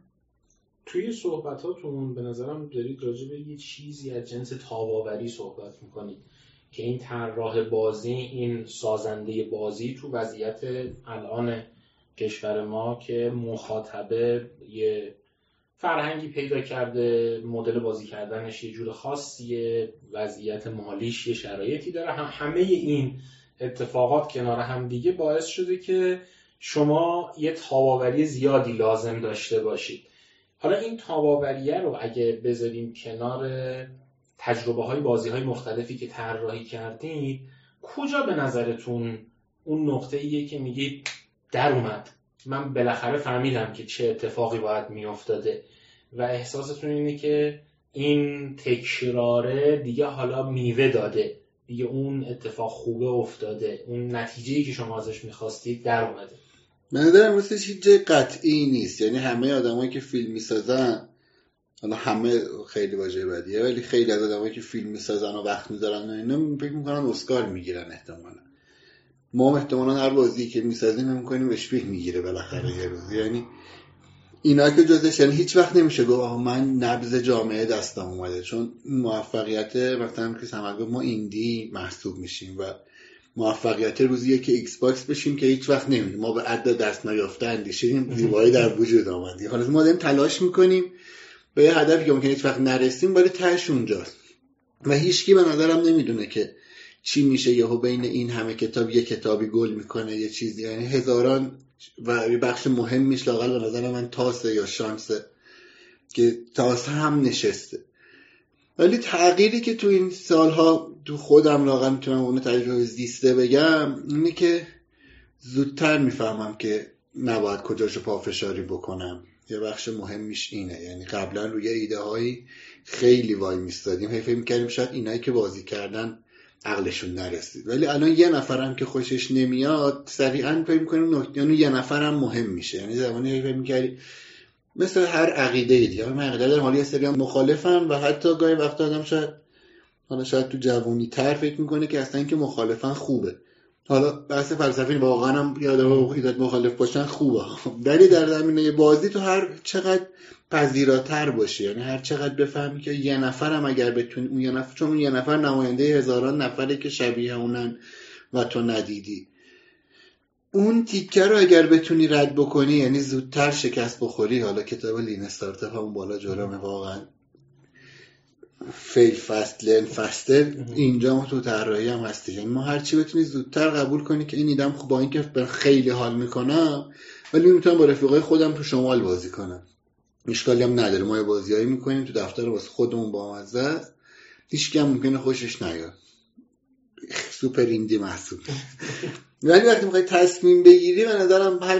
توی صحبتاتون به نظرم دارید راجع به یه چیزی از جنس تاباوری صحبت می‌کنید که این طراح بازی این سازنده بازی تو وضعیت الان کشور ما که مخاطبه یه فرهنگی پیدا کرده مدل بازی کردنش یه جور خاصیه وضعیت مالیش یه شرایطی داره. هم همه این اتفاقات کنار هم دیگه باعث شده که شما یه تاباوری زیادی لازم داشته باشید. حالا این تاباوریه رو اگه بذاریم کنار تجربه های بازی های مختلفی که طراحی کردید کجا به نظرتون اون نقطه ایه که میگید در اومد؟ من بالاخره فهمیدم که چه اتفاقی باید میافتاده. و احساستون اینه که این تکراره دیگه حالا میوه داده. دیگه اون اتفاق خوبه افتاده. اون نتیجه که شما ازش می‌خواستید در اومده. من دارم راستش هیچ جای قطعی نیست. یعنی همه آدمایی که فیلم می‌سازن حالا همه خیلی واژه بدیه ولی خیلی از آدمایی که فیلم می‌سازن و وقت می‌ذارن و اینا فکر می‌کنن اسکار می‌گیرن احتمالا. ما هم احتمالا هر بازی که می‌سازیم می‌کنیم اشبیه می‌گیره بالاخره یه روز. یعنی اینا که جزش یعنی هیچ وقت نمیشه گفت آها من نبز جامعه دستم اومده. چون موفقیت مثلا که سمت ما ایندی محسوب میشیم و موفقیت روزیه که ایکس باکس بشیم که هیچ وقت نمیدیم ما به عدد دست نیافته اندیشیم زیبایی در وجود آمدی. حالا ما داریم تلاش می‌کنیم. به یه هدفی که ممکنه هیچ وقت نرسیم ولی تهش اونجاست. و هیچکی به نظرم نمی‌دونه که چی میشه یهو بین این همه کتاب یه کتابی گل می‌کنه یه چیزی. یعنی هزاران و یه بخش مهمیش لاقل به نظر من تاسه یا شانسه که تاسه هم نشسته. ولی تغییری که تو این سالها تو خودم لاقل می‌تونم اونو تجربه زیسته بگم اینه که زودتر می‌فهمم که نباید کجاشو پافشاری بکنم. یه بخش مهمیش اینه. یعنی قبلا روی ایده هایی خیلی وای میستادیم. هی فکر می‌کردیم شاید اینایی که بازی کردن عقلشون نرسید. ولی الان یه نفرم که خوشش نمیاد سریعا فکر می‌کنیم نکته یعنی یه نفرم مهم میشه. یعنی زمانی فکر می‌کردی مثل هر عقیده دیگه. من عقیده دارم حالا یه سری مخالفن و حتی گاهی وقت آدم شاید حالا شاید تو جوونی تر فکر می‌کنه که اصلا که مخالفن خوبه. حالا بحث فلسفی واقعا هم یادم ایداد مخالف باشن خوبه. ولی در زمینه بازی تو هر چقدر پذیراتر باشه یعنی هر چقدر بفهمی که یه نفرم اگر بتونی اون یه نفر چون اون یه نفر نماینده هزاران نفره که شبیه اونن و تو ندیدی. اون تیکه رو اگر بتونی رد بکنی یعنی زودتر شکست بخوری حالا کتاب لین استارتاپ همون بالا جلومه واقعا. فیل فست لرن فستر اینجا ما تو طراحی هم هستی یعنی ما هرچی بتونی زودتر قبول کنی که این ایدم خوب با اینکه خیلی حال می‌کنم ولی می‌تونم با رفیقای خودم تو شمال بازی کنم. اشکالی هم نداره. ما یه بازیایی می‌کنیم تو دفتر واسه خودمون با مزه است هیچ هم ممکنه خوشش نیاد. super indie محسوب. (laughs) ولی وقتی می‌خوای تصمیم بگیری به نظرم هر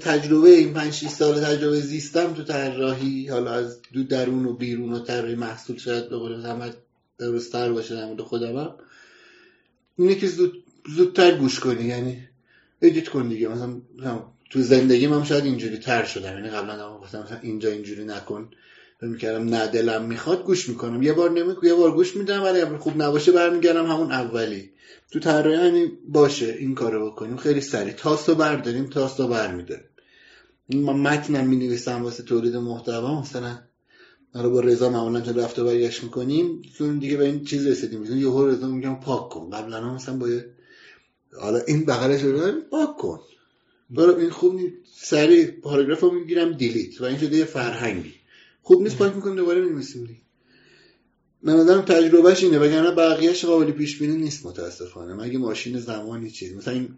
تجربه این 5 6 سال تجربه زیستم تو طراحی حالا از دو درون و بیرون و طراحی محصول شاید به قول همه درستتر باشه در مورد خودم هم. اینه که زود زودتر گوش کنی یعنی edit کن دیگه. مثلا تو زندگی من شاید اینجوری تر شدم. یعنی قبلا گفتم مثلا اینجا اینجوری نکن. می‌کردم نه دلم می‌خواد گوش می‌کنم. یه بار نمی یه بار گوش میدم ولی اگه خوب نباشه برمیگردم همون اولی. تو طراحی یعنی باشه این کارو بکنیم. خیلی سریع. تاستو برداریم تاستو برمیداریم. من متنم می نویسم واسه تولید محتوا مثلا حالا با رضا معمولا چون رفته برگشت می‌کنیم. چون دیگه به این چیز رسیدیم. مثلا یهو رضا میگم پاک کن. قبلا مثلا با حالا این بغلش رو پاک کن. برو این خوب نیست. سریع پاراگراف رو می‌گیرم دیلیت. و این شده یه فرهنگی. خوب نیست پاک می‌کنیم دوباره میمیسیم دیگه من نظرم تجربهش اینه وگرنه بقیهش قابل پیش بینی نیست متاسفانه. مگه ماشین زمانی چیز؟ مثلا این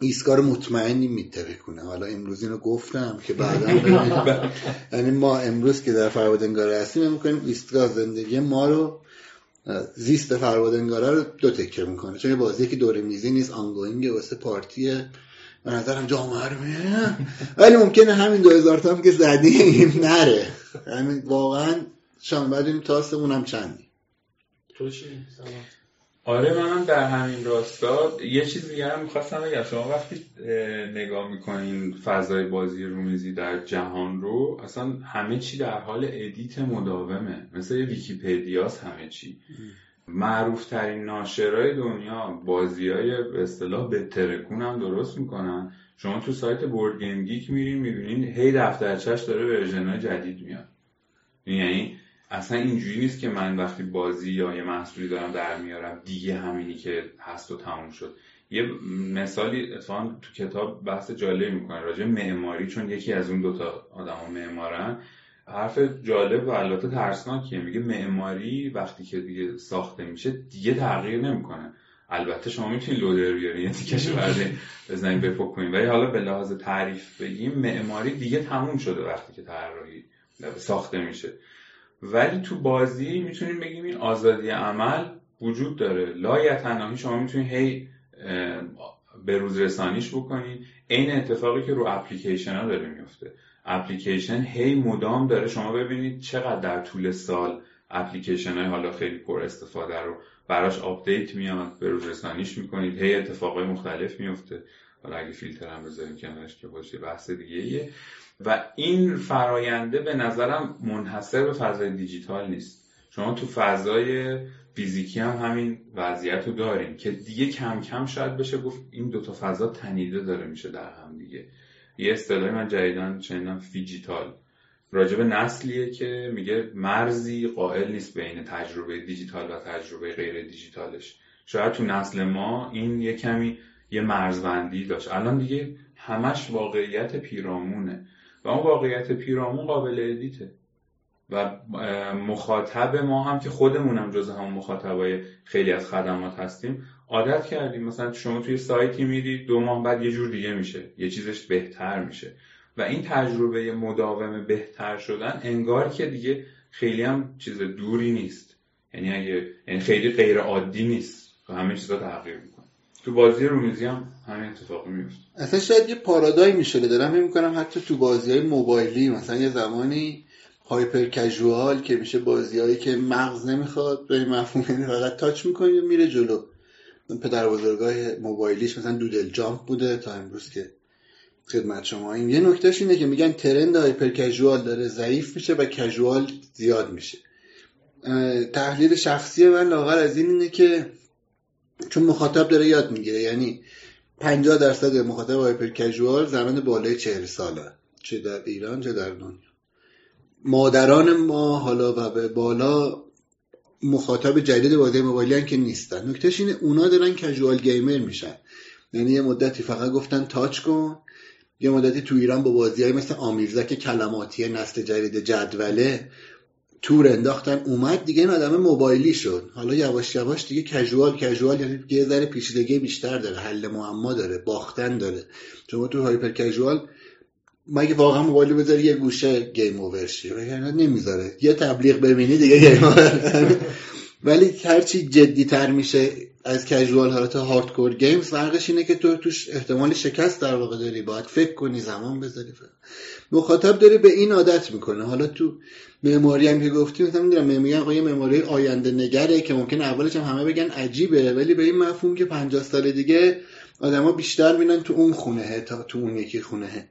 ایستگاه مطمئنی میتره کنه حالا امروز اینو گفتم که بعدا (laughs) یعنی ما امروز که در فرودنگاره هستیم می‌کنیم ایستگاه زندگی ما رو زیست فرودنگاره رو دو تکه می‌کنه. چون بازی که دور میزی نیست آنگوینگ واسه پارتیه. به نظرم جامعه رو ولی ممکنه همین دو تا هم که زدیم نره. یعنی واقعا تاستمون هم چندی؟ چی؟ آره منم در همین راستا. یه چیز دیگه هم می‌خواستم بگم. شما وقتی نگاه می‌کنین فضای بازی رومیزی در جهان رو اصلا همه چی در حال edit مداومه. مثل یه ویکیپدیاست همه چی. معروف ترین ناشرای دنیا بازی های به اصطلاح بترکون هم درست می‌کنن. شما تو سایت BoardGameGeek میرین می‌بینین هی دفترچش داره version های جدید میاد. یعنی اصلا اینجوری نیست که من وقتی بازی یا یه محصولی دارم در میارم دیگه همینی که هست و تموم شد. یه مثالی اتفاقا تو کتاب بحث جالبی می‌کنه. راجع معماری چون یکی از اون دوتا آدم معمارن. حرف جالب و البته ترسناکیه. میگه معماری وقتی که دیگه ساخته میشه دیگه تغییر نمی‌کنه. البته شما می‌تونید لودر بیارین یه تیکش بعد بزنین بپک کنین ولی حالا به لحاظ تعریف بگیم معماری دیگه تموم شده وقتی که طراحی ساخته میشه. ولی تو بازی می‌تونیم بگیم این آزادی عمل وجود داره. لایتناهی شما می‌تونید هی به روز رسانیش بکنید این اتفاقی که رو اپلیکیشن ها داره میفته اپلیکیشن هی مدام داره. شما ببینید چقدر در طول سال اپلیکیشن های حالا خیلی پر استفاده رو براش آپدیت میاد به روز رسانیش می‌کنید هی اتفاقای مختلف میفته حالا اگه فیلتر هم بذاریم کنارش که باشه بحث دیگه ایه. و این فراینده به نظرم منحصر به فضای دیجیتال نیست. شما تو فضای فیزیکی هم همین وضعیت رو داریم که دیگه کم کم شاید بشه گفت این دوتا فضا تنیده داره میشه در هم دیگه. یه اصطلاحی من جدیداً شنیدم phygital. راجع به نسلیه که میگه مرزی قائل نیست بین تجربه دیجیتال و تجربه غیر دیجیتالش. شاید تو نسل ما این یه کمی یه مرزبندی داشت. الان دیگه همش واقعیت پیرامونه. و اون واقعیت پیرامون قابل ادیته. و مخاطب ما هم که خودمونم جز همون مخاطبای خیلی از خدمات هستیم عادت کردیم. مثلا شما توی سایتی میری دو ماه بعد یه جور دیگه میشه. یه چیزش بهتر میشه. و این تجربه مداوم بهتر شدن انگار که دیگه خیلی هم چیز دوری نیست. یعنی اگه یعنی خیلی غیر عادی نیست. و همه چیزا تغییر می‌کنه. تو بازی رومیزی هم همین اتفاق میفته اصلا شاید یه پارادایم میشه دارم می‌کنم حتی تو بازی های موبایلی مثلا یه زمانی هایپر کژوال که میشه بازیهایی که مغز نمی‌خواد به مفهوم یعنی فقط تاچ می‌کنی و میره جلو. پدر بزرگای موبایلیش مثلا دودل جامپ بوده تا امروز که خدمت شما این یه نکتهش اینه که میگن ترند هایپر کژوال داره ضعیف میشه و کژوال زیاد میشه. تحلیل شخصی من لاغر از این اینه که چون مخاطب داره یاد می‌گیره یعنی 50 درصد مخاطب هایپر کژوال زمان بالای 40 ساله. چه در ایران چه در دنیا. مادران ما حالا و به بالا مخاطب جدید بازی موبایلی که نیستن. نکتهش اینه اونا دارن کژوال گیمر میشن. یعنی یه مدتی فقط گفتن تاچ کن. یه مدتی تو ایران با بازی های مثل آمیرزک کلماتی نسل جدید جدوله تور انداختن اومد دیگه این آدم موبایلی شد. حالا یواش یواش دیگه casual casual یعنی یه ذره پیچیدگی بیشتر داره حل معما داره باختن داره. شما تو hyper casual مگه واقعا موبایل بذاری یه گوشه game over شه نمی‌ذاره. یه تبلیغ ببینی دیگه game over (laughs) ولی هرچی جدی تر میشه از casual حالت hardcore games فرقش اینه که تو توش احتمال شکست در واقع داری. باید فکر کنی زمان بذاری. فرق. مخاطب داره به این عادت می‌کنه. حالا تو معماری هم که گفتیم مثلا می‌دونم میگن یه معماری آینده نگره که ممکن اولش هم همه بگن عجیبه. ولی به این مفهوم که 50 سال دیگه آدما بیشتر میرن تو اون خونه تا تو اون یکی خونه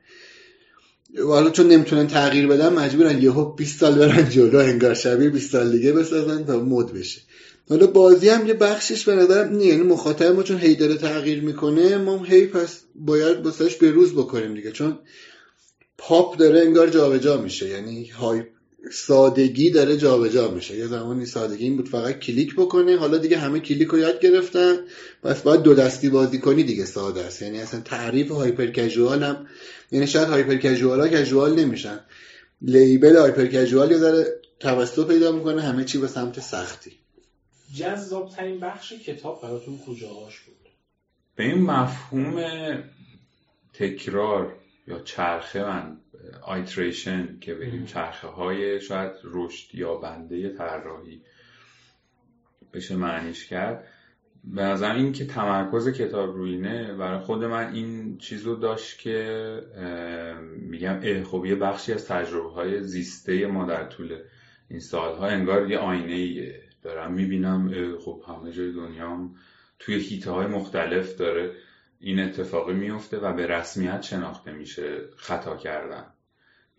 حالا چون نمی‌تونن تغییر بدن مجبورن یهو 20 سال برن جلو انگار شبیه 20 سال دیگه بسازن تا مد بشه. حالا بازی هم یه بخشش به نظرم یعنی مخاطب ما چون هی داره تغییر می‌کنه ما هی پس باید بسش به روز بکنیم دیگه. چون پاپ داره انگار جابجا میشه یعنی های سادگی داره جابجا میشه. یه زمانی سادگی این بود فقط کلیک بکنه حالا دیگه همه کلیک رو یاد گرفتن پس باید دو دستی بازی کنی دیگه ساده است. یعنی اصلا تعریف hyper casual هم یعنی شاید hyper casual ها casual نمیشن. label hyper casual یه ذره توسعه پیدا می‌کنه همه چی به سمت سختی. جذاب ترین بخش کتاب براتون کجاهاش بود؟ به این مفهوم تکرار یا چرخه من آیتریشن که بریم چرخه های شاید رشد یا بنده طراحی بشه معنیش کرد. به نظر این که تمرکز کتاب روینه برای خود من این چیز رو داشت که میگم خب یه بخشی از تجربه های زیسته ما در طول این سالها انگار یه آینه ایه دارم. می‌بینم خب همه جای دنیا توی هیته های مختلف داره این اتفاقی میفته و به رسمیت شناخته میشه خطا کردن.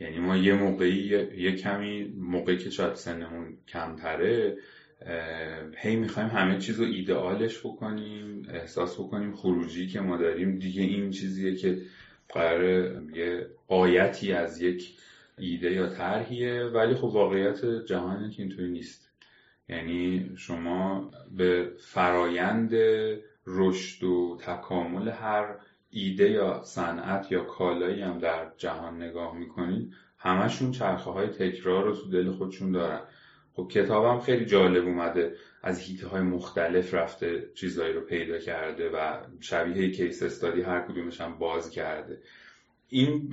یعنی ما یه موقعی یه کمی موقعی که شاید سنمون کمتره هی می‌خوایم همه چیز رو ایدئالش بکنیم احساس بکنیم خروجی که ما داریم. دیگه این چیزیه که قرار یه قایتی از یک ایده یا طرحیه. ولی خب واقعیت جهان که اینطوری نیست. یعنی شما به فرایند رشد و تکامل هر ایده یا صنعت یا کالایی هم در جهان نگاه می‌کنید همشون چرخه های تکرار رو تو دل خودشون دارن. خب کتابم خیلی جالب اومده از هیته های مختلف رفته چیزهایی رو پیدا کرده و شبیه کیس استادی هر کدومش هم باز کرده. این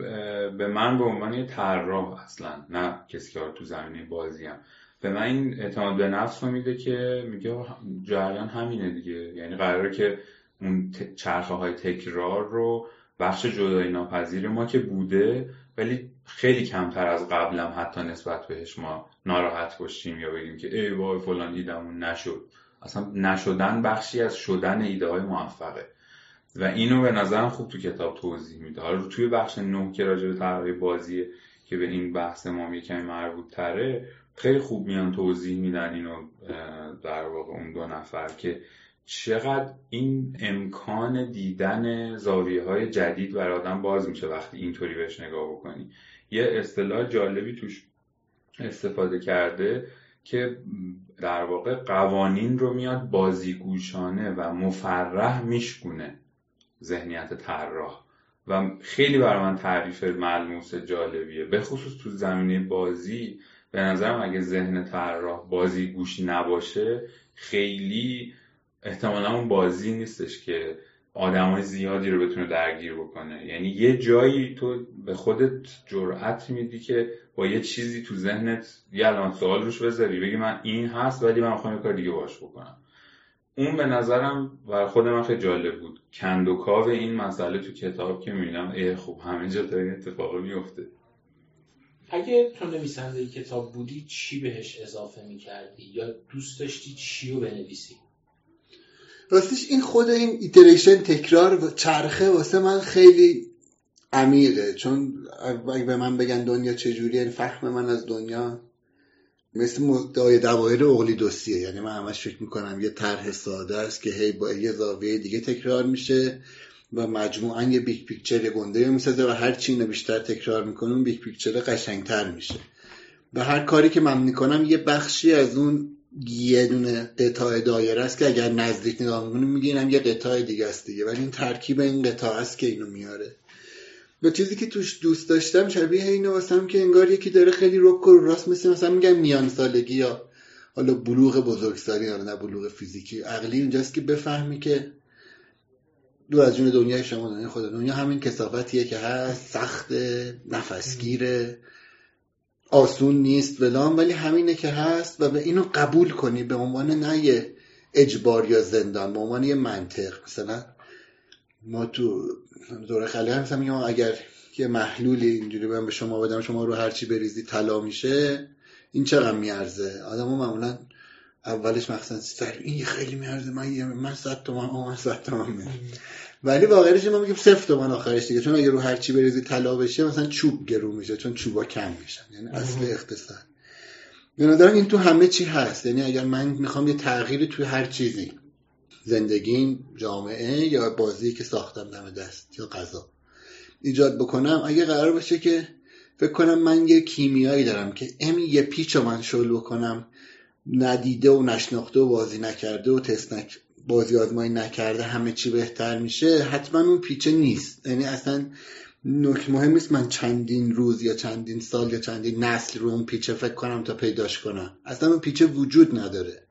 به من به عنوان یه طراح اصلا نه کسی که تو زمینه بازیم به من این اعتماد به نفس رو میده که میگه جریان همینه دیگه. یعنی قراره که اون چرخه های تکرار رو بخش جدایی ناپذیر ما که بوده ولی خیلی کمتر از قبلم حتی نسبت بهش ما ناراحت باشیم یا بگیم که ای وای فلان ایدمون نشد. اصلا نشدن بخشی از شدن ایده های موفقه. و اینو به نظرم خوب تو کتاب توضیح میده. حالا توی بخش نه که راجع به طراحی بازیه که به این بحث ما یکمی مربوط تره خیلی خوب میان توضیح میدن اینو در واقع اون دو نفر که چقدر این امکان دیدن زاویه های جدید برای آدم باز میشه وقتی اینطوری بهش نگاه بکنی. یه اصطلاح جالبی توش استفاده کرده که در واقع قوانین رو میاد بازیگوشانه و مفرح میشکونه ذهنیت طراح. و خیلی برای من تعریف ملموس جالبیه. به خصوص تو زمینه بازی به نظرم اگه ذهن طراح بازی گوش نباشه خیلی احتمالا اون بازی نیستش که های زیادی رو بتونه درگیر بکنه. یعنی یه جایی تو به خودت جرأت میدی که با یه چیزی تو ذهنت یه علامت سوال روش بذاری بگی من این هست ولی من می‌خوام یه کار دیگه باش بکنم. اون به نظرم بر خود من خیلی جالب بود. کندوکاو این مسئله تو کتاب که می‌بینم ای خوب همه جا این اتفاق میفته اگه تو نویسنده کتاب بودی چی بهش اضافه می‌کردی؟ یا دوست داشتی چی رو بنویسی؟ راستش این خود این ایتریشن تکرار و چرخه واسه من خیلی عمیقه. چون اگه به من بگن دنیا چجوریه یعنی فهم من از دنیا مثل مدعای دوایر اقلیدوسیه یعنی من همش فکر می‌کنم یه طرح ساده است که هی با یه زاویه دیگه تکرار میشه. و مجموعا یه big picture گنده می‌سازه و هر چی بیشتر تکرار می‌کنم اون big picture قشنگتر میشه. و هر کاری که من می‌کنم یه بخشی از اون یه دونه قطاع دایره است که اگر نزدیک نگاه می‌کنیم می‌بینیم یه قطاع دیگه است دیگه. ولی این ترکیب این قطاع است که اینو میاره. و چیزی که توش دوست داشتم شبیه اینو واسم که انگار یکی داره خیلی رک و راست مثل مثلا میگم میان سالگی یا حالا بلوغ بزرگسالی یا نه بلوغ فیزیکی. عقلی اونجاست که بفهمی که دو از جون دنیای شما دنیا خود. دنیا همین کسافتیه که هست سخت نفسگیره آسون نیست ولام ولی همینه که هست و به اینو قبول کنی به عنوان نه یه اجبار یا زندان به عنوان یه منطق. مثلا ما تو دوره خلیه هم مثلا میگم اگر یه محلولی اینجوری باید به شما بدم شما رو هرچی بریزی طلا میشه این چقدر میارزه؟ آدم معمولا اولش مخصوصا سر. این خیلی میارزه. من من صد تومن من صد تومن ولی واقعیش ما میگیم صفر تومن آخرش دیگه. چون اگه رو هر چی بریزی طلا بشه مثلا چوب گرو میشه. چون چوبا کم میشن. یعنی اصل اقتصاد. به این تو همه چی هست. یعنی اگر من می‌خوام یه تغییری توی هر چیزی زندگیم جامعه یا بازی که ساختم دم دست یا غذا ایجاد بکنم اگه قرار باشه که فکر کنم من یه کیمیایی دارم که امی یه پیچ رو من شل بکنم. ندیده و نشناخته و بازی نکرده و تست بازی آزمایی نکرده همه چی بهتر میشه حتما اون پیچه نیست. یعنی اصلا نکته مهم نیست من چندین روز یا چندین سال یا چندین نسل رو اون پیچه فکر کنم تا پیداش کنم. اصلا اون پیچه وجود نداره.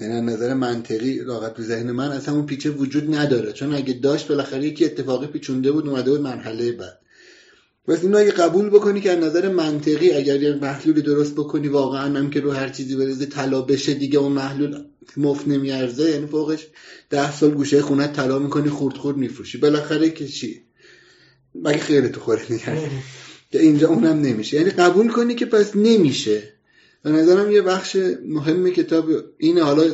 یعنی نظر منطقی لاغت تو ذهن من اصلا اون پیچه وجود نداره. چون اگه داشت بالاخره یکی اتفاقی پیچونده بود اومده بود مرحله بعد. پس اینو اگه قبول بکنی که از نظر منطقی اگر یه محلولی درست بکنی واقعا هم که رو هر چیزی بریزی طلا بشه دیگه اون محلول مفت نمیارزه. یعنی فوقش ده سال گوشه خونه طلا می‌کنی خورد خورد میفروشی. بالاخره که چی؟ مگه خیلی تو خوره که اینجا اونم نمیشه. یعنی قبول کنی که پس نمیشه. به نظرم یه بخش مهم کتاب اینه. حالا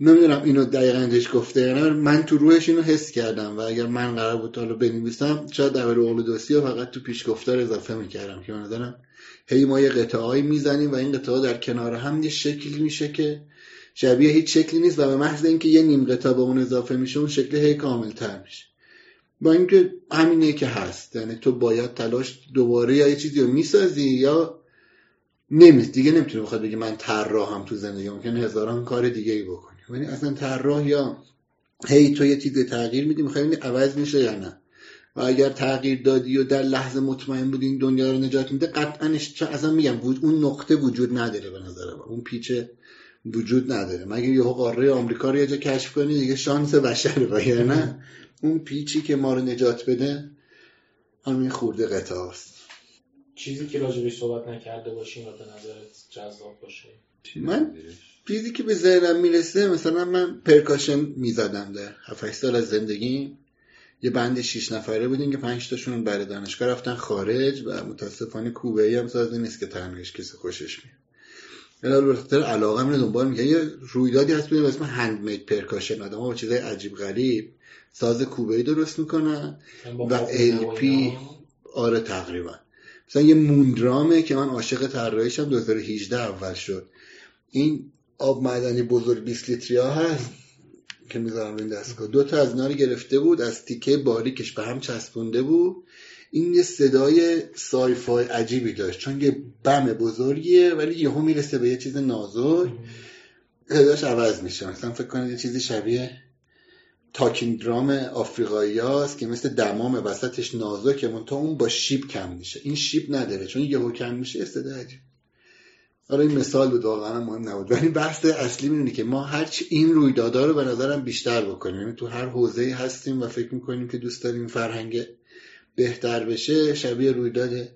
نمی‌دونم اینو دقیقا گفته یعنی من تو روحش اینو حس کردم و اگر من قرار بود حالا بنویسم شاید در اول دوستی ها فقط تو پیش گفتار اضافه می‌کردم که نظرم هی ما یه قطعه می‌زنیم و این قطعه در کنار هم یه شکلی میشه که شبیه هیچ شکلی نیست و به محض اینکه یه نیم قطعه به اون اضافه میشه اون شکل هی کامل تر میشه. با اینکه همینه که هست یعنی تو باید تلاش دوباره یا یه چیزی رو می‌سازی یا نمیست دیگه نمی‌تونه بخواد بگه من طراحم تو زندگی ممکنه هزاران کار دیگه ای بکنی. یعنی اصلا طراح یا هی تو یه چیزی تغییر میدی می‌خوای عوض میشه یا نه. و اگر تغییر دادی و در لحظه مطمئن بودی این دنیا رو نجات میده قطعا اصلا میگم اون نقطه وجود نداره به نظر اون پیچه وجود نداره. مگه یه قاره آمریکا رو یه جا کشف کنی دیگه شانس بشره و نه؟ اون پیچی که ما رو نجات بده همین خورده قطعه چیزی که راجبش صحبت نکرده باشیم و به نظرت جذاب باشه؟ من؟ چیزی که به ذهنم می‌رسه مثلا من پرکاشن می‌زدم در 7 سال از زندگی. یه بند شیش نفره بودیم که پنج تاشون برای دانشگاه رفتن خارج و متاسفانه کوبه ای هم سازی نیست که تنهایش کسی خوشش میاد. الان به علاقه رو دنبال میگه یه رویدادی هست به اسم هندمید پرکاشن آدم با چیزای عجیب غریب ساز کوبه ای درست می‌کنن و الپی آره تقریبا. مثلا یه موندرامه که من عاشق طراحیشم 2018 اول شد. این آب معدنی بزرگ 20 لیتری ها هست که می‌ذارم این دستگاه. دو تا از اینا رو گرفته بود از تیکه باریکش به هم چسبونده بود. این یه صدای sci-fi عجیبی داشت چون یه بم بزرگیه ولی یهو می‌رسه به یه چیز نازک. صداش عوض میشه. مثلا فکر کنید یه چیزی شبیه talking drum آفریقایی هاست که مثل دمام وسطش نازکه تا اون با شیب کم میشه. این شیب نداره چون یهو کم میشه صدا حالا این مثال بود واقعا مهم نبود. ولی بحث اصلی می‌دونی که ما هرچی این رویدادها رو به نظرم بیشتر بکنیم. یعنی تو هر حوزه هستیم و فکر می‌کنیم که دوست داریم فرهنگ بهتر بشه شبیه رویداد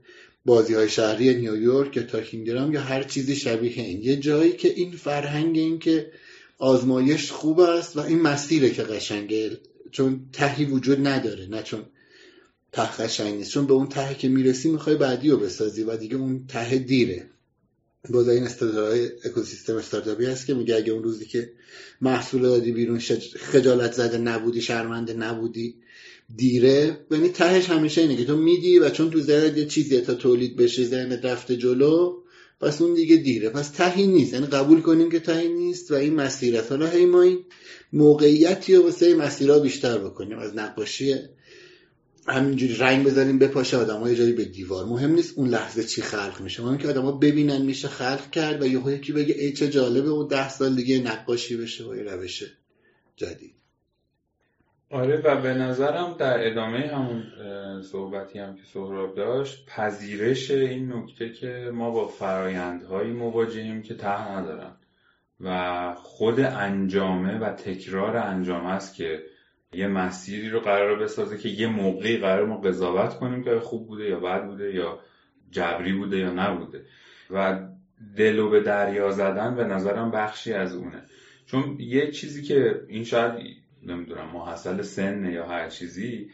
بازی های شهری نیویورک یا تاکینگرام یا هر چیزی شبیه این. یه جایی که این فرهنگ این که آزمایش خوب است و این مسیره که قشنگه. چون تهی وجود نداره نه چون ته قشنگ نیست. چون به اون ته که می‌رسی می‌خوای بعدی رو بسازی و دیگه اون ته دیره. باز این استراتژی اکوسیستم استارتاپی هست که میگه اگه اون روزی که محصول دادی بیرون خجالت زده نبودی شرمنده نبودی دیره یعنی تهش همیشه اینه که تو میدی و چون تو ذهنت یه چیزی تا تولید بشه ذهنت رفته جلو پس اون دیگه دیره. پس تهی نیست. یعنی قبول کنیم که تهی نیست و این مسیرت. حالا هی ما این موقعیتی رو واسه مسیرها بیشتر بکنیم. از نقاشی همینجوری رنگ بزنیم بپاشه آدم های جایی به دیوار. مهم نیست اون لحظه چی خلق میشه. مهم که آدما ببینن میشه خلق کرد و یهو یکی بگه ای چه جالبه و ده سال دیگه نقاشی بشه و یه روش جدید. آره و به نظرم در ادامه همون صحبتی هم که سهراب داشت پذیرش این نکته که ما با فرایندهایی مواجهیم که ته ندارن. و خود انجامه و تکرار انجام است که یه مسیری رو قرار بسازه که یه موقعی قرار ما قضاوت کنیم که خوب بوده یا بد بوده یا جبری بوده یا نبوده. و دلو به دریا زدن به نظرم بخشی از اونه. چون یه چیزی که این شاید نمی‌دونم محصل سن یا هر چیزی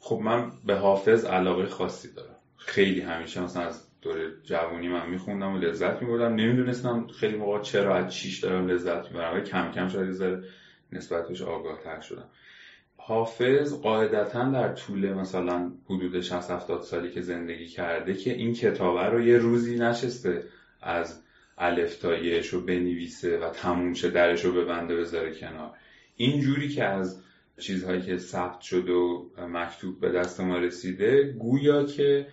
خب من به حافظ علاقه خاصی دارم. خیلی همیشه مثلا از دور جوونی من میخوندم و لذت میبردم. نمی‌دونستم خیلی موقع چرا از چیش دارم لذت می‌برم کم کم شاید یه نسبت بهش آگاه تر شدم. حافظ قاعدتا در طول مثلا حدود 60 70 سالی که زندگی کرده که این کتابه رو یه روزی نشسته از الف تا رو بنویسه و تموم شه درش رو ببنده بذاره کنار. این جوری که از چیزهایی که ثبت شد و مکتوب به دست ما رسیده گویا که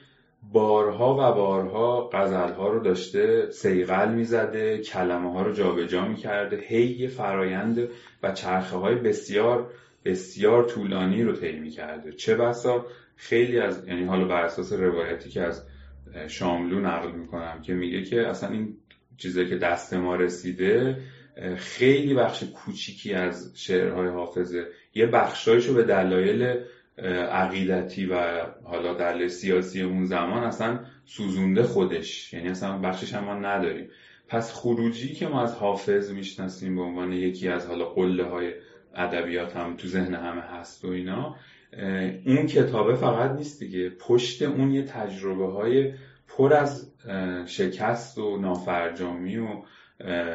بارها و بارها غزلها رو داشته سیغل می‌زده کلمه ها رو جابجا می‌کرده هی فرایند و چرخه های بسیار بسیار طولانی رو طی کرده چه بسا؟ خیلی از یعنی حالا بر اساس روایتی که از شاملو نقل می‌کنم که میگه که اصلا این چیزی که دست ما رسیده خیلی بخش کوچیکی از شعرهای حافظه. یه بخشایشو به دلایل عقیدتی و حالا دلیل سیاسی اون زمان اصلا سوزونده خودش. یعنی اصلا بخشش هم ما نداریم. پس خروجی که ما از حافظ می‌شناسیم به عنوان یکی از حالا قله های ادبیات هم تو ذهن همه هست و اینا اون کتابه فقط نیست دیگه. پشت اون یه تجربه های پر از شکست و نافرجامی و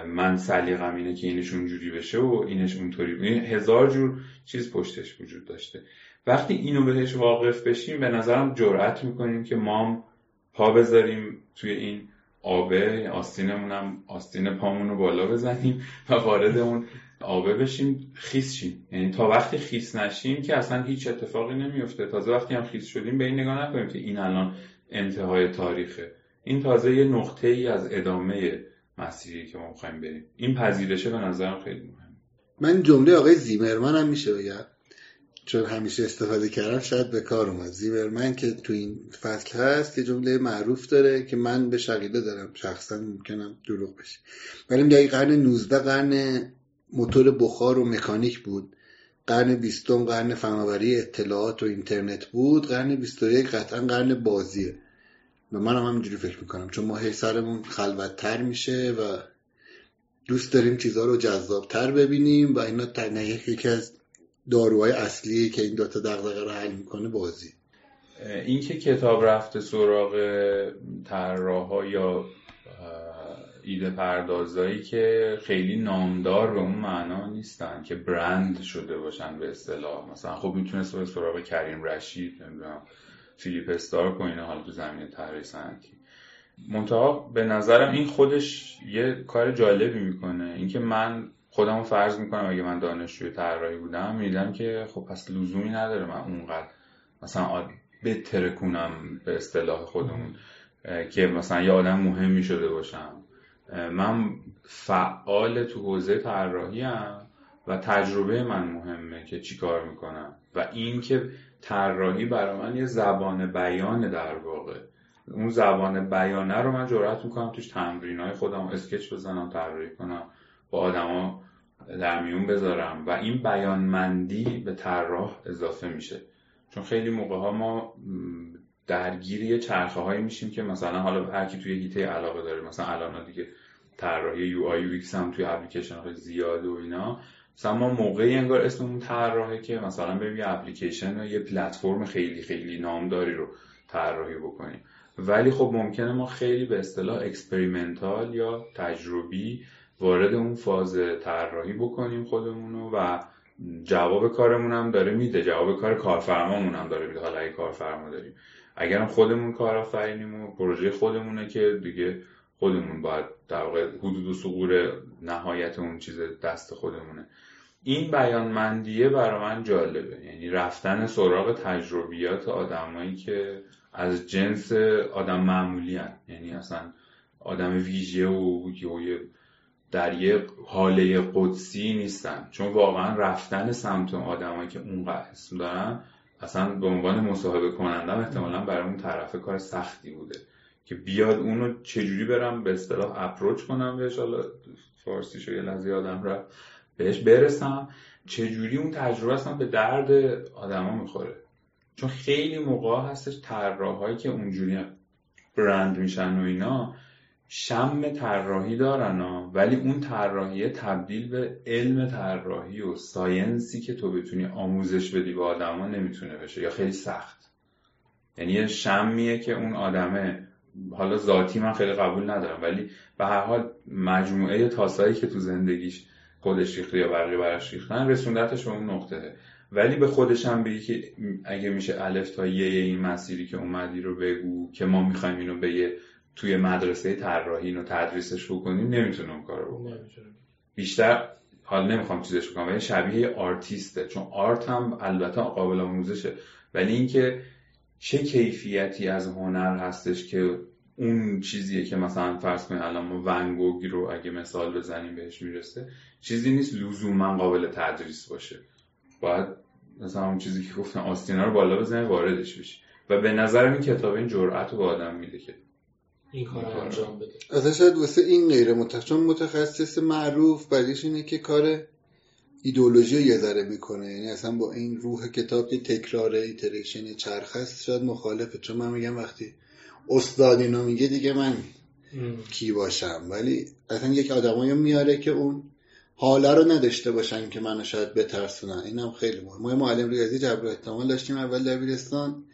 من سلیقم اینه که اینش اونجوری بشه و اینش اونطوری هزار جور چیز پشتش وجود داشته. وقتی اینو بهش واقف بشیم به نظرم جرأت می‌کنیم که مام پا بذاریم توی این آبه. آستینمون هم آستین پامون رو بالا بزنیم و وارد اون آبه بشیم خیس شیم. یعنی تا وقتی خیس نشیم که اصلا هیچ اتفاقی نمیفته. تازه وقتی هم خیس شدیم به این نگاه نکنیم که این الان انتهای تاریخه. این تازه یه نقطه ای از ادامه مسیری که ما می‌خوایم بریم. این پذیرشه به نظرم خیلی مهم من جمله آقای زیمرمن هم میشه بگم. چون همیشه استفاده کردم شاید به کار اومد. زیمرمن که تو این فصل هست که جمله معروف داره که من به شقیده دارم. شخصا ممکنم دروغ بشه. ولی میگه قرن 19 قرن موتور بخار و مکانیک بود. قرن بیستم قرن فناوری اطلاعات و اینترنت بود. قرن 21 قطعا قرن بازیه. و من هم همینجوری فکر می‌کنم. چون ما هی سرمون خلوتتر میشه و دوست داریم چیزها رو جذابتر ببینیم و اینا یکی از داروهای اصلی که این دوتا دغدغه رو حل می‌کنه بازی. اینکه کتاب رفته سراغ طراحا یا ایده پردازایی که خیلی نامدار به اون معنا نیستن که برند شده باشن به اصطلاح. مثلا خب می‌تونست به سراغ کریم رشید نمی‌دونم فیلیپ استارک و اینا حالا تو زمین طراحی صنعتی. منتها به نظرم این خودش یه کار جالبی می‌کنه. اینکه من خودمو فرض می‌کنم اگه من دانشجوی طراحی بودم میدم که خب پس لزومی نداره من اونقدر مثلا بتره کنم به اصطلاح خودمون که مثلا یه آدم مهمی شده باشم. من فعال تو حوزه طراحی و تجربه من مهمه که چی کار می‌کنم. و این که طراحی برای من یه زبان بیانه در واقع. اون زبان بیانه رو من جرأت می‌کنم توش تمرین های خودم اسکچ بزنم طراحی کنم با آدما در میون بذارم. و این بیانمندی به طراح اضافه میشه. چون خیلی موقع ها ما درگیری چرخه هایی میشیم که مثلا حالا هر کی توی حیطه علاقه داره مثلا الان دیگه طراحی UI UX هم توی اپلیکیشن های زیاد و اینا. مثلا ما موقعی انگار اسممون طراحه که مثلا بریم یه اپلیکیشن و یه پلتفرم خیلی خیلی نامداری رو طراحی بکنیم. ولی خب ممکنه ما خیلی به اصطلاح experimental یا تجربی وارد اون فاز طراحی بکنیم خودمونو و جواب کارمون هم داره میده. جواب کار کارفرمامون هم داره میده. حالا اگه کارفرما داریم. اگرم خودمون کارآفرینیم و پروژه خودمونه که دیگه خودمون باید در واقع حدود و سقور نهایت اون چیز دست خودمونه. این بیانمندیه برای من جالبه. یعنی رفتن سراغ تجربیات آدمایی که از جنس آدم معمولی هن. یعنی اصلا آدم ویژه و در یه حاله قدسی نیستن. چون واقعا رفتن سمت آدمایی که اون اسم دارن اصلا به عنوان مصاحبه کنندم احتمالا برای اون طرف کار سختی بوده که بیاد اونو چجوری برم به اصطلاح اپروچ کنم بهش حالا فارسیشو یه لحظه آدم را بهش برسم. چجوری اون تجربه اصلا به درد آدما می‌خوره؟ چون خیلی موقع هستش طراحایی که اونجوری برند میشن و اینا شم طراحی دارن ها ولی اون طراحی تبدیل به علم طراحی و ساینسی که تو بتونی آموزش بدی به آدما نمی‌تونه بشه یا خیلی سخت. یعنی یه شمیه که اون آدمه. حالا ذاتی من خیلی قبول ندارم ولی به هر حال مجموعه تاسایی که تو زندگیش خودش ریخته یا بقیه براش ریختن رسوندتش به اون نقطه. ولی به خودش هم بگی که اگه میشه الف تا یه این مسیری که اومدی رو بگو که ما می‌خوایم اینو به یه توی مدرسه طراحی اینو تدریسش بکنیم نمی‌تونه اون کارو بکنه. بیشتر حال نمی‌خوام چیزش بکنم ولی شبیه آرتیسته چون آرت هم البته قابل آموزشه. ولی اینکه چه کیفیتی از هنر هستش که اون چیزیه که مثلا فرض کنید الان ما ونگوگی رو اگه مثال بزنیم بهش می‌رسه چیزی نیست لزوما قابل تدریس باشه. باید مثلا اون چیزی که گفتن آستینا رو بالا بزنه واردش بشه. و به نظر این کتاب این جرأت رو به آدم میده که این کار انجام بده. اصلا شاید واسه این غیر متخصص. متخصص معروف بعدیش اینه که کار ایدولوژی یه ذره می‌کنه. یعنی اصلا با این روح کتاب که تکرار ایتریشن چرخ هست شاید مخالفه. چون من میگم وقتی استاد اینو میگه دیگه من کی باشم؟ ولی اصلا یک آدمایی میاره که اون حالا رو نداشته باشن که منو شاید بترسونن. اینم خیلی مهم. ما معلم ریاضی جبر احتمال داشتیم اول دبیرستان.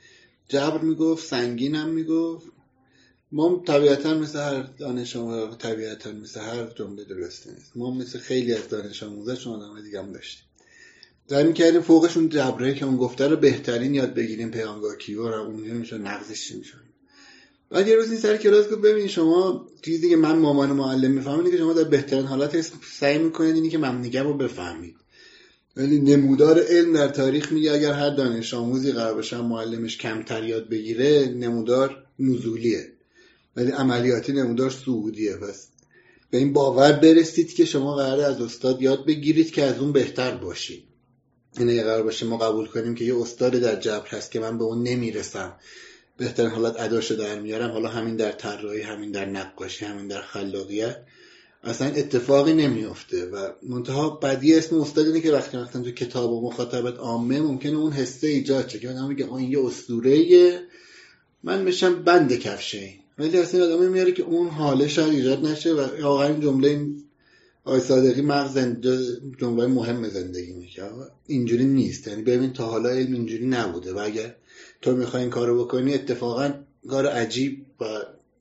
جبر می‌گفت سنگینم می‌گفت. ما طبیعتا مثل هر دانش آموز طبیعتا مثل هر جمله درسته نیست. ما مثل خیلی از دانش آموزا چون آدم دیگه هم داشتیم. در می‌کردیم فوقشون جبره که اون گفته رو بهترین یاد بگیریم پیامگاه کیو رو اون میشه نقضش میشه بعد یه روز این سر کلاس گفت ببین شما چیزی که من مامان معلم می‌فهمم که شما در بهترین حالت سعی می‌کنید اینی که ممنیگه رو بفهمید. ولی نمودار علم در تاریخ میگه اگر هر دانش آموزی قرار باشه معلمش کمتر یاد بگیره نمودار نزولیه. ولی عملیاتی نمودار سعودیه پس به این باور برسید که شما قراره از استاد یاد بگیرید که از اون بهتر باشید. این اگه قرار باشه ما قبول کنیم که یه استاد در جبر هست که من به اون نمی‌رسم. بهترین حالت اداشو در میارم. حالا همین در طراحی همین در نقاشی همین در خلاقیت. اصلا اتفاقی نمیافته و منتها بدی اسم استاد اینه که وقتی وقتی تو کتاب و مخاطبت عامه ممکنه اون حسه ایجاد شه که آدم میگه این یه اسطوره من میشم بند کفشه ولی اصلا آدم میاره که اون حاله شاید ایجاد نشه و این جمله این آقای صادقی مغز جنبه مهم زندگی میشه اینجوری نیست. یعنی ببین تا حالا علم اینجوری نبوده و اگر تو می‌خوای این کارو بکنی اتفاقا کار عجیب و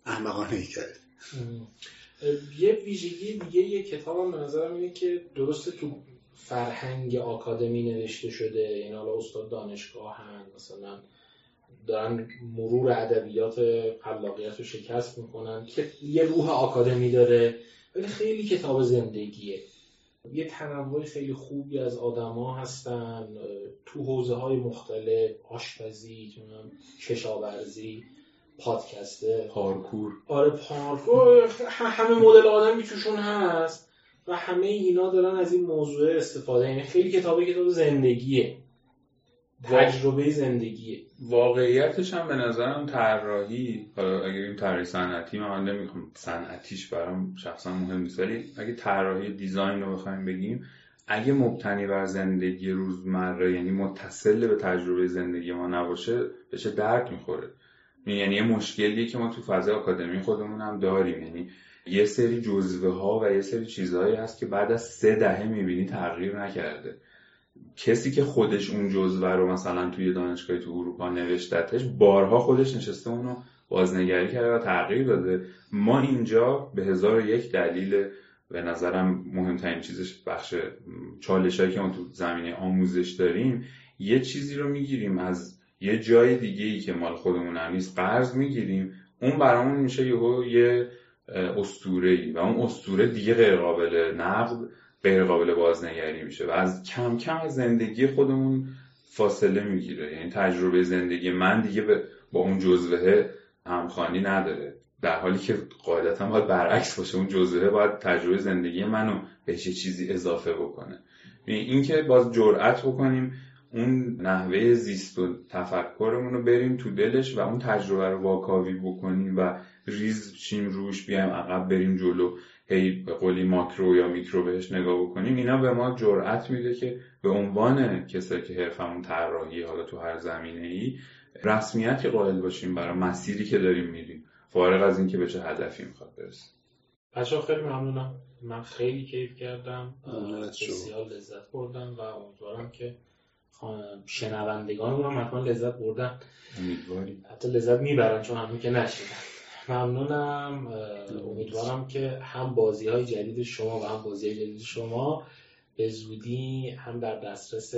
احمقانه ای کرد. یه ویژگی دیگه یه کتاب هم به نظرم اینه که درسته تو فرهنگ آکادمی نوشته شده این حالا استاد دانشگاه هم مثلا دارن مرور ادبیات خلاقیت رو شکست می‌کنن. که یه روح آکادمی داره ولی خیلی کتاب زندگیه. یه تنوع خیلی خوبی از آدما هستن تو حوزه های مختلف آشپزی کشاورزی پادکسته پارکور. آره پارکور. همه مدل آدمی توشون هست و همه اینا دارن از این موضوع استفاده. یعنی خیلی کتاب کتاب زندگیه. تجربه زندگیه. واقعیتش هم به نظرم طراحی. حالا اگر این طراحی صنعتی من نمی‌خوام صنعتیش برام شخصا مهم نیست ولی اگه طراحی دیزاین رو بخوایم بگیم اگه مبتنی بر زندگی روزمره یعنی متصل به تجربه زندگی ما نباشه بهش درد می‌خوره. یعنی یه مشکلیه که ما تو فضای آکادمی خودمون هم داریم. یعنی یه سری جزوه ها و یه سری چیزهایی هست که بعد از سه دهه می‌بینی تغییر نکرده. کسی که خودش اون جزوه رو مثلا توی دانشگاهی تو اروپا نوشتتش بارها خودش نشسته اونو بازنگری کرده و تغییر داده. ما اینجا به هزار یک دلیل به نظرم مهمترین چیزش بخش چالش هایی که ما تو زمینه آموزش داریم یه چیزی رو می‌گیریم از یه جای دیگه ای که مال خودمون هم نیست قرض می‌گیریم. اون برامون میشه یه اسطوره ای و اون اسطوره دیگه غیر قابل نقد. غیر قابل بازنگری میشه و از کم کم از زندگی خودمون فاصله می‌گیره. یعنی تجربه زندگی من دیگه با اون جزوه همخانی نداره. در حالی که قاعدتا باید برعکس باشه. اون جزوه باید تجربه زندگی منو بهش چیزی اضافه بکنه. این که باز جرأت بکنیم اون نحوه زیست و تفکرمون رو بریم تو دلش و اون تجربه رو واکاوی بکنیم و ریز چیم روش بیایم عقب بریم جلو. هی به قولی ماکرو یا میکرو بهش نگاه بکنیم اینا به ما جرأت میده که به عنوان کسایی که حرفمون طراحی حالا تو هر زمینه ای رسمیتی قائل باشیم برای مسیری که داریم میریم فارغ از اینکه به چه هدفی می‌خواد برسیم. بچه خیلی ممنونم. من خیلی کیف کردم. بسیار لذت بردم و امیدوارم که شنوندگان هم حتما لذت بردن. حتی لذت می‌برن چون همون که نشیدن. ممنونم. امیدوارم که هم بازی های جدید شما و هم بازی های جدید شما به زودی هم در دسترس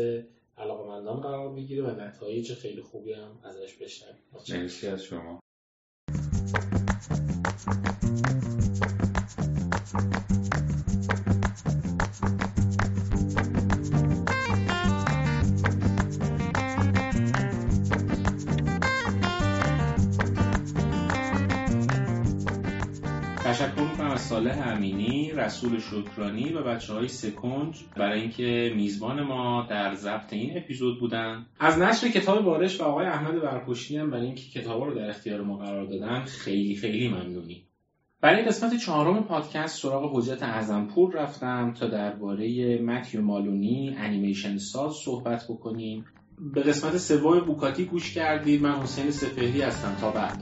علاقمندان قرار بگیره و نتایج خیلی خوبی هم ازش بشنویم مرسی از شما. صالح امینی رسول شکرانی و بچه های سکنج برای اینکه میزبان ما در ضبط این اپیزود بودن. از نشر کتاب بارش و آقای احمد برپشتی هم برای اینکه کتاب رو در اختیار ما قرار دادن خیلی خیلی ممنونی. برای قسمت چهارم پادکست سراغ حجت اعظمپور رفتم تا درباره متیو مالونی انیمیشن ساز صحبت بکنیم. به قسمت سوم بوکاتی گوش کردید. من حسین سپهری هستم. تا بعد.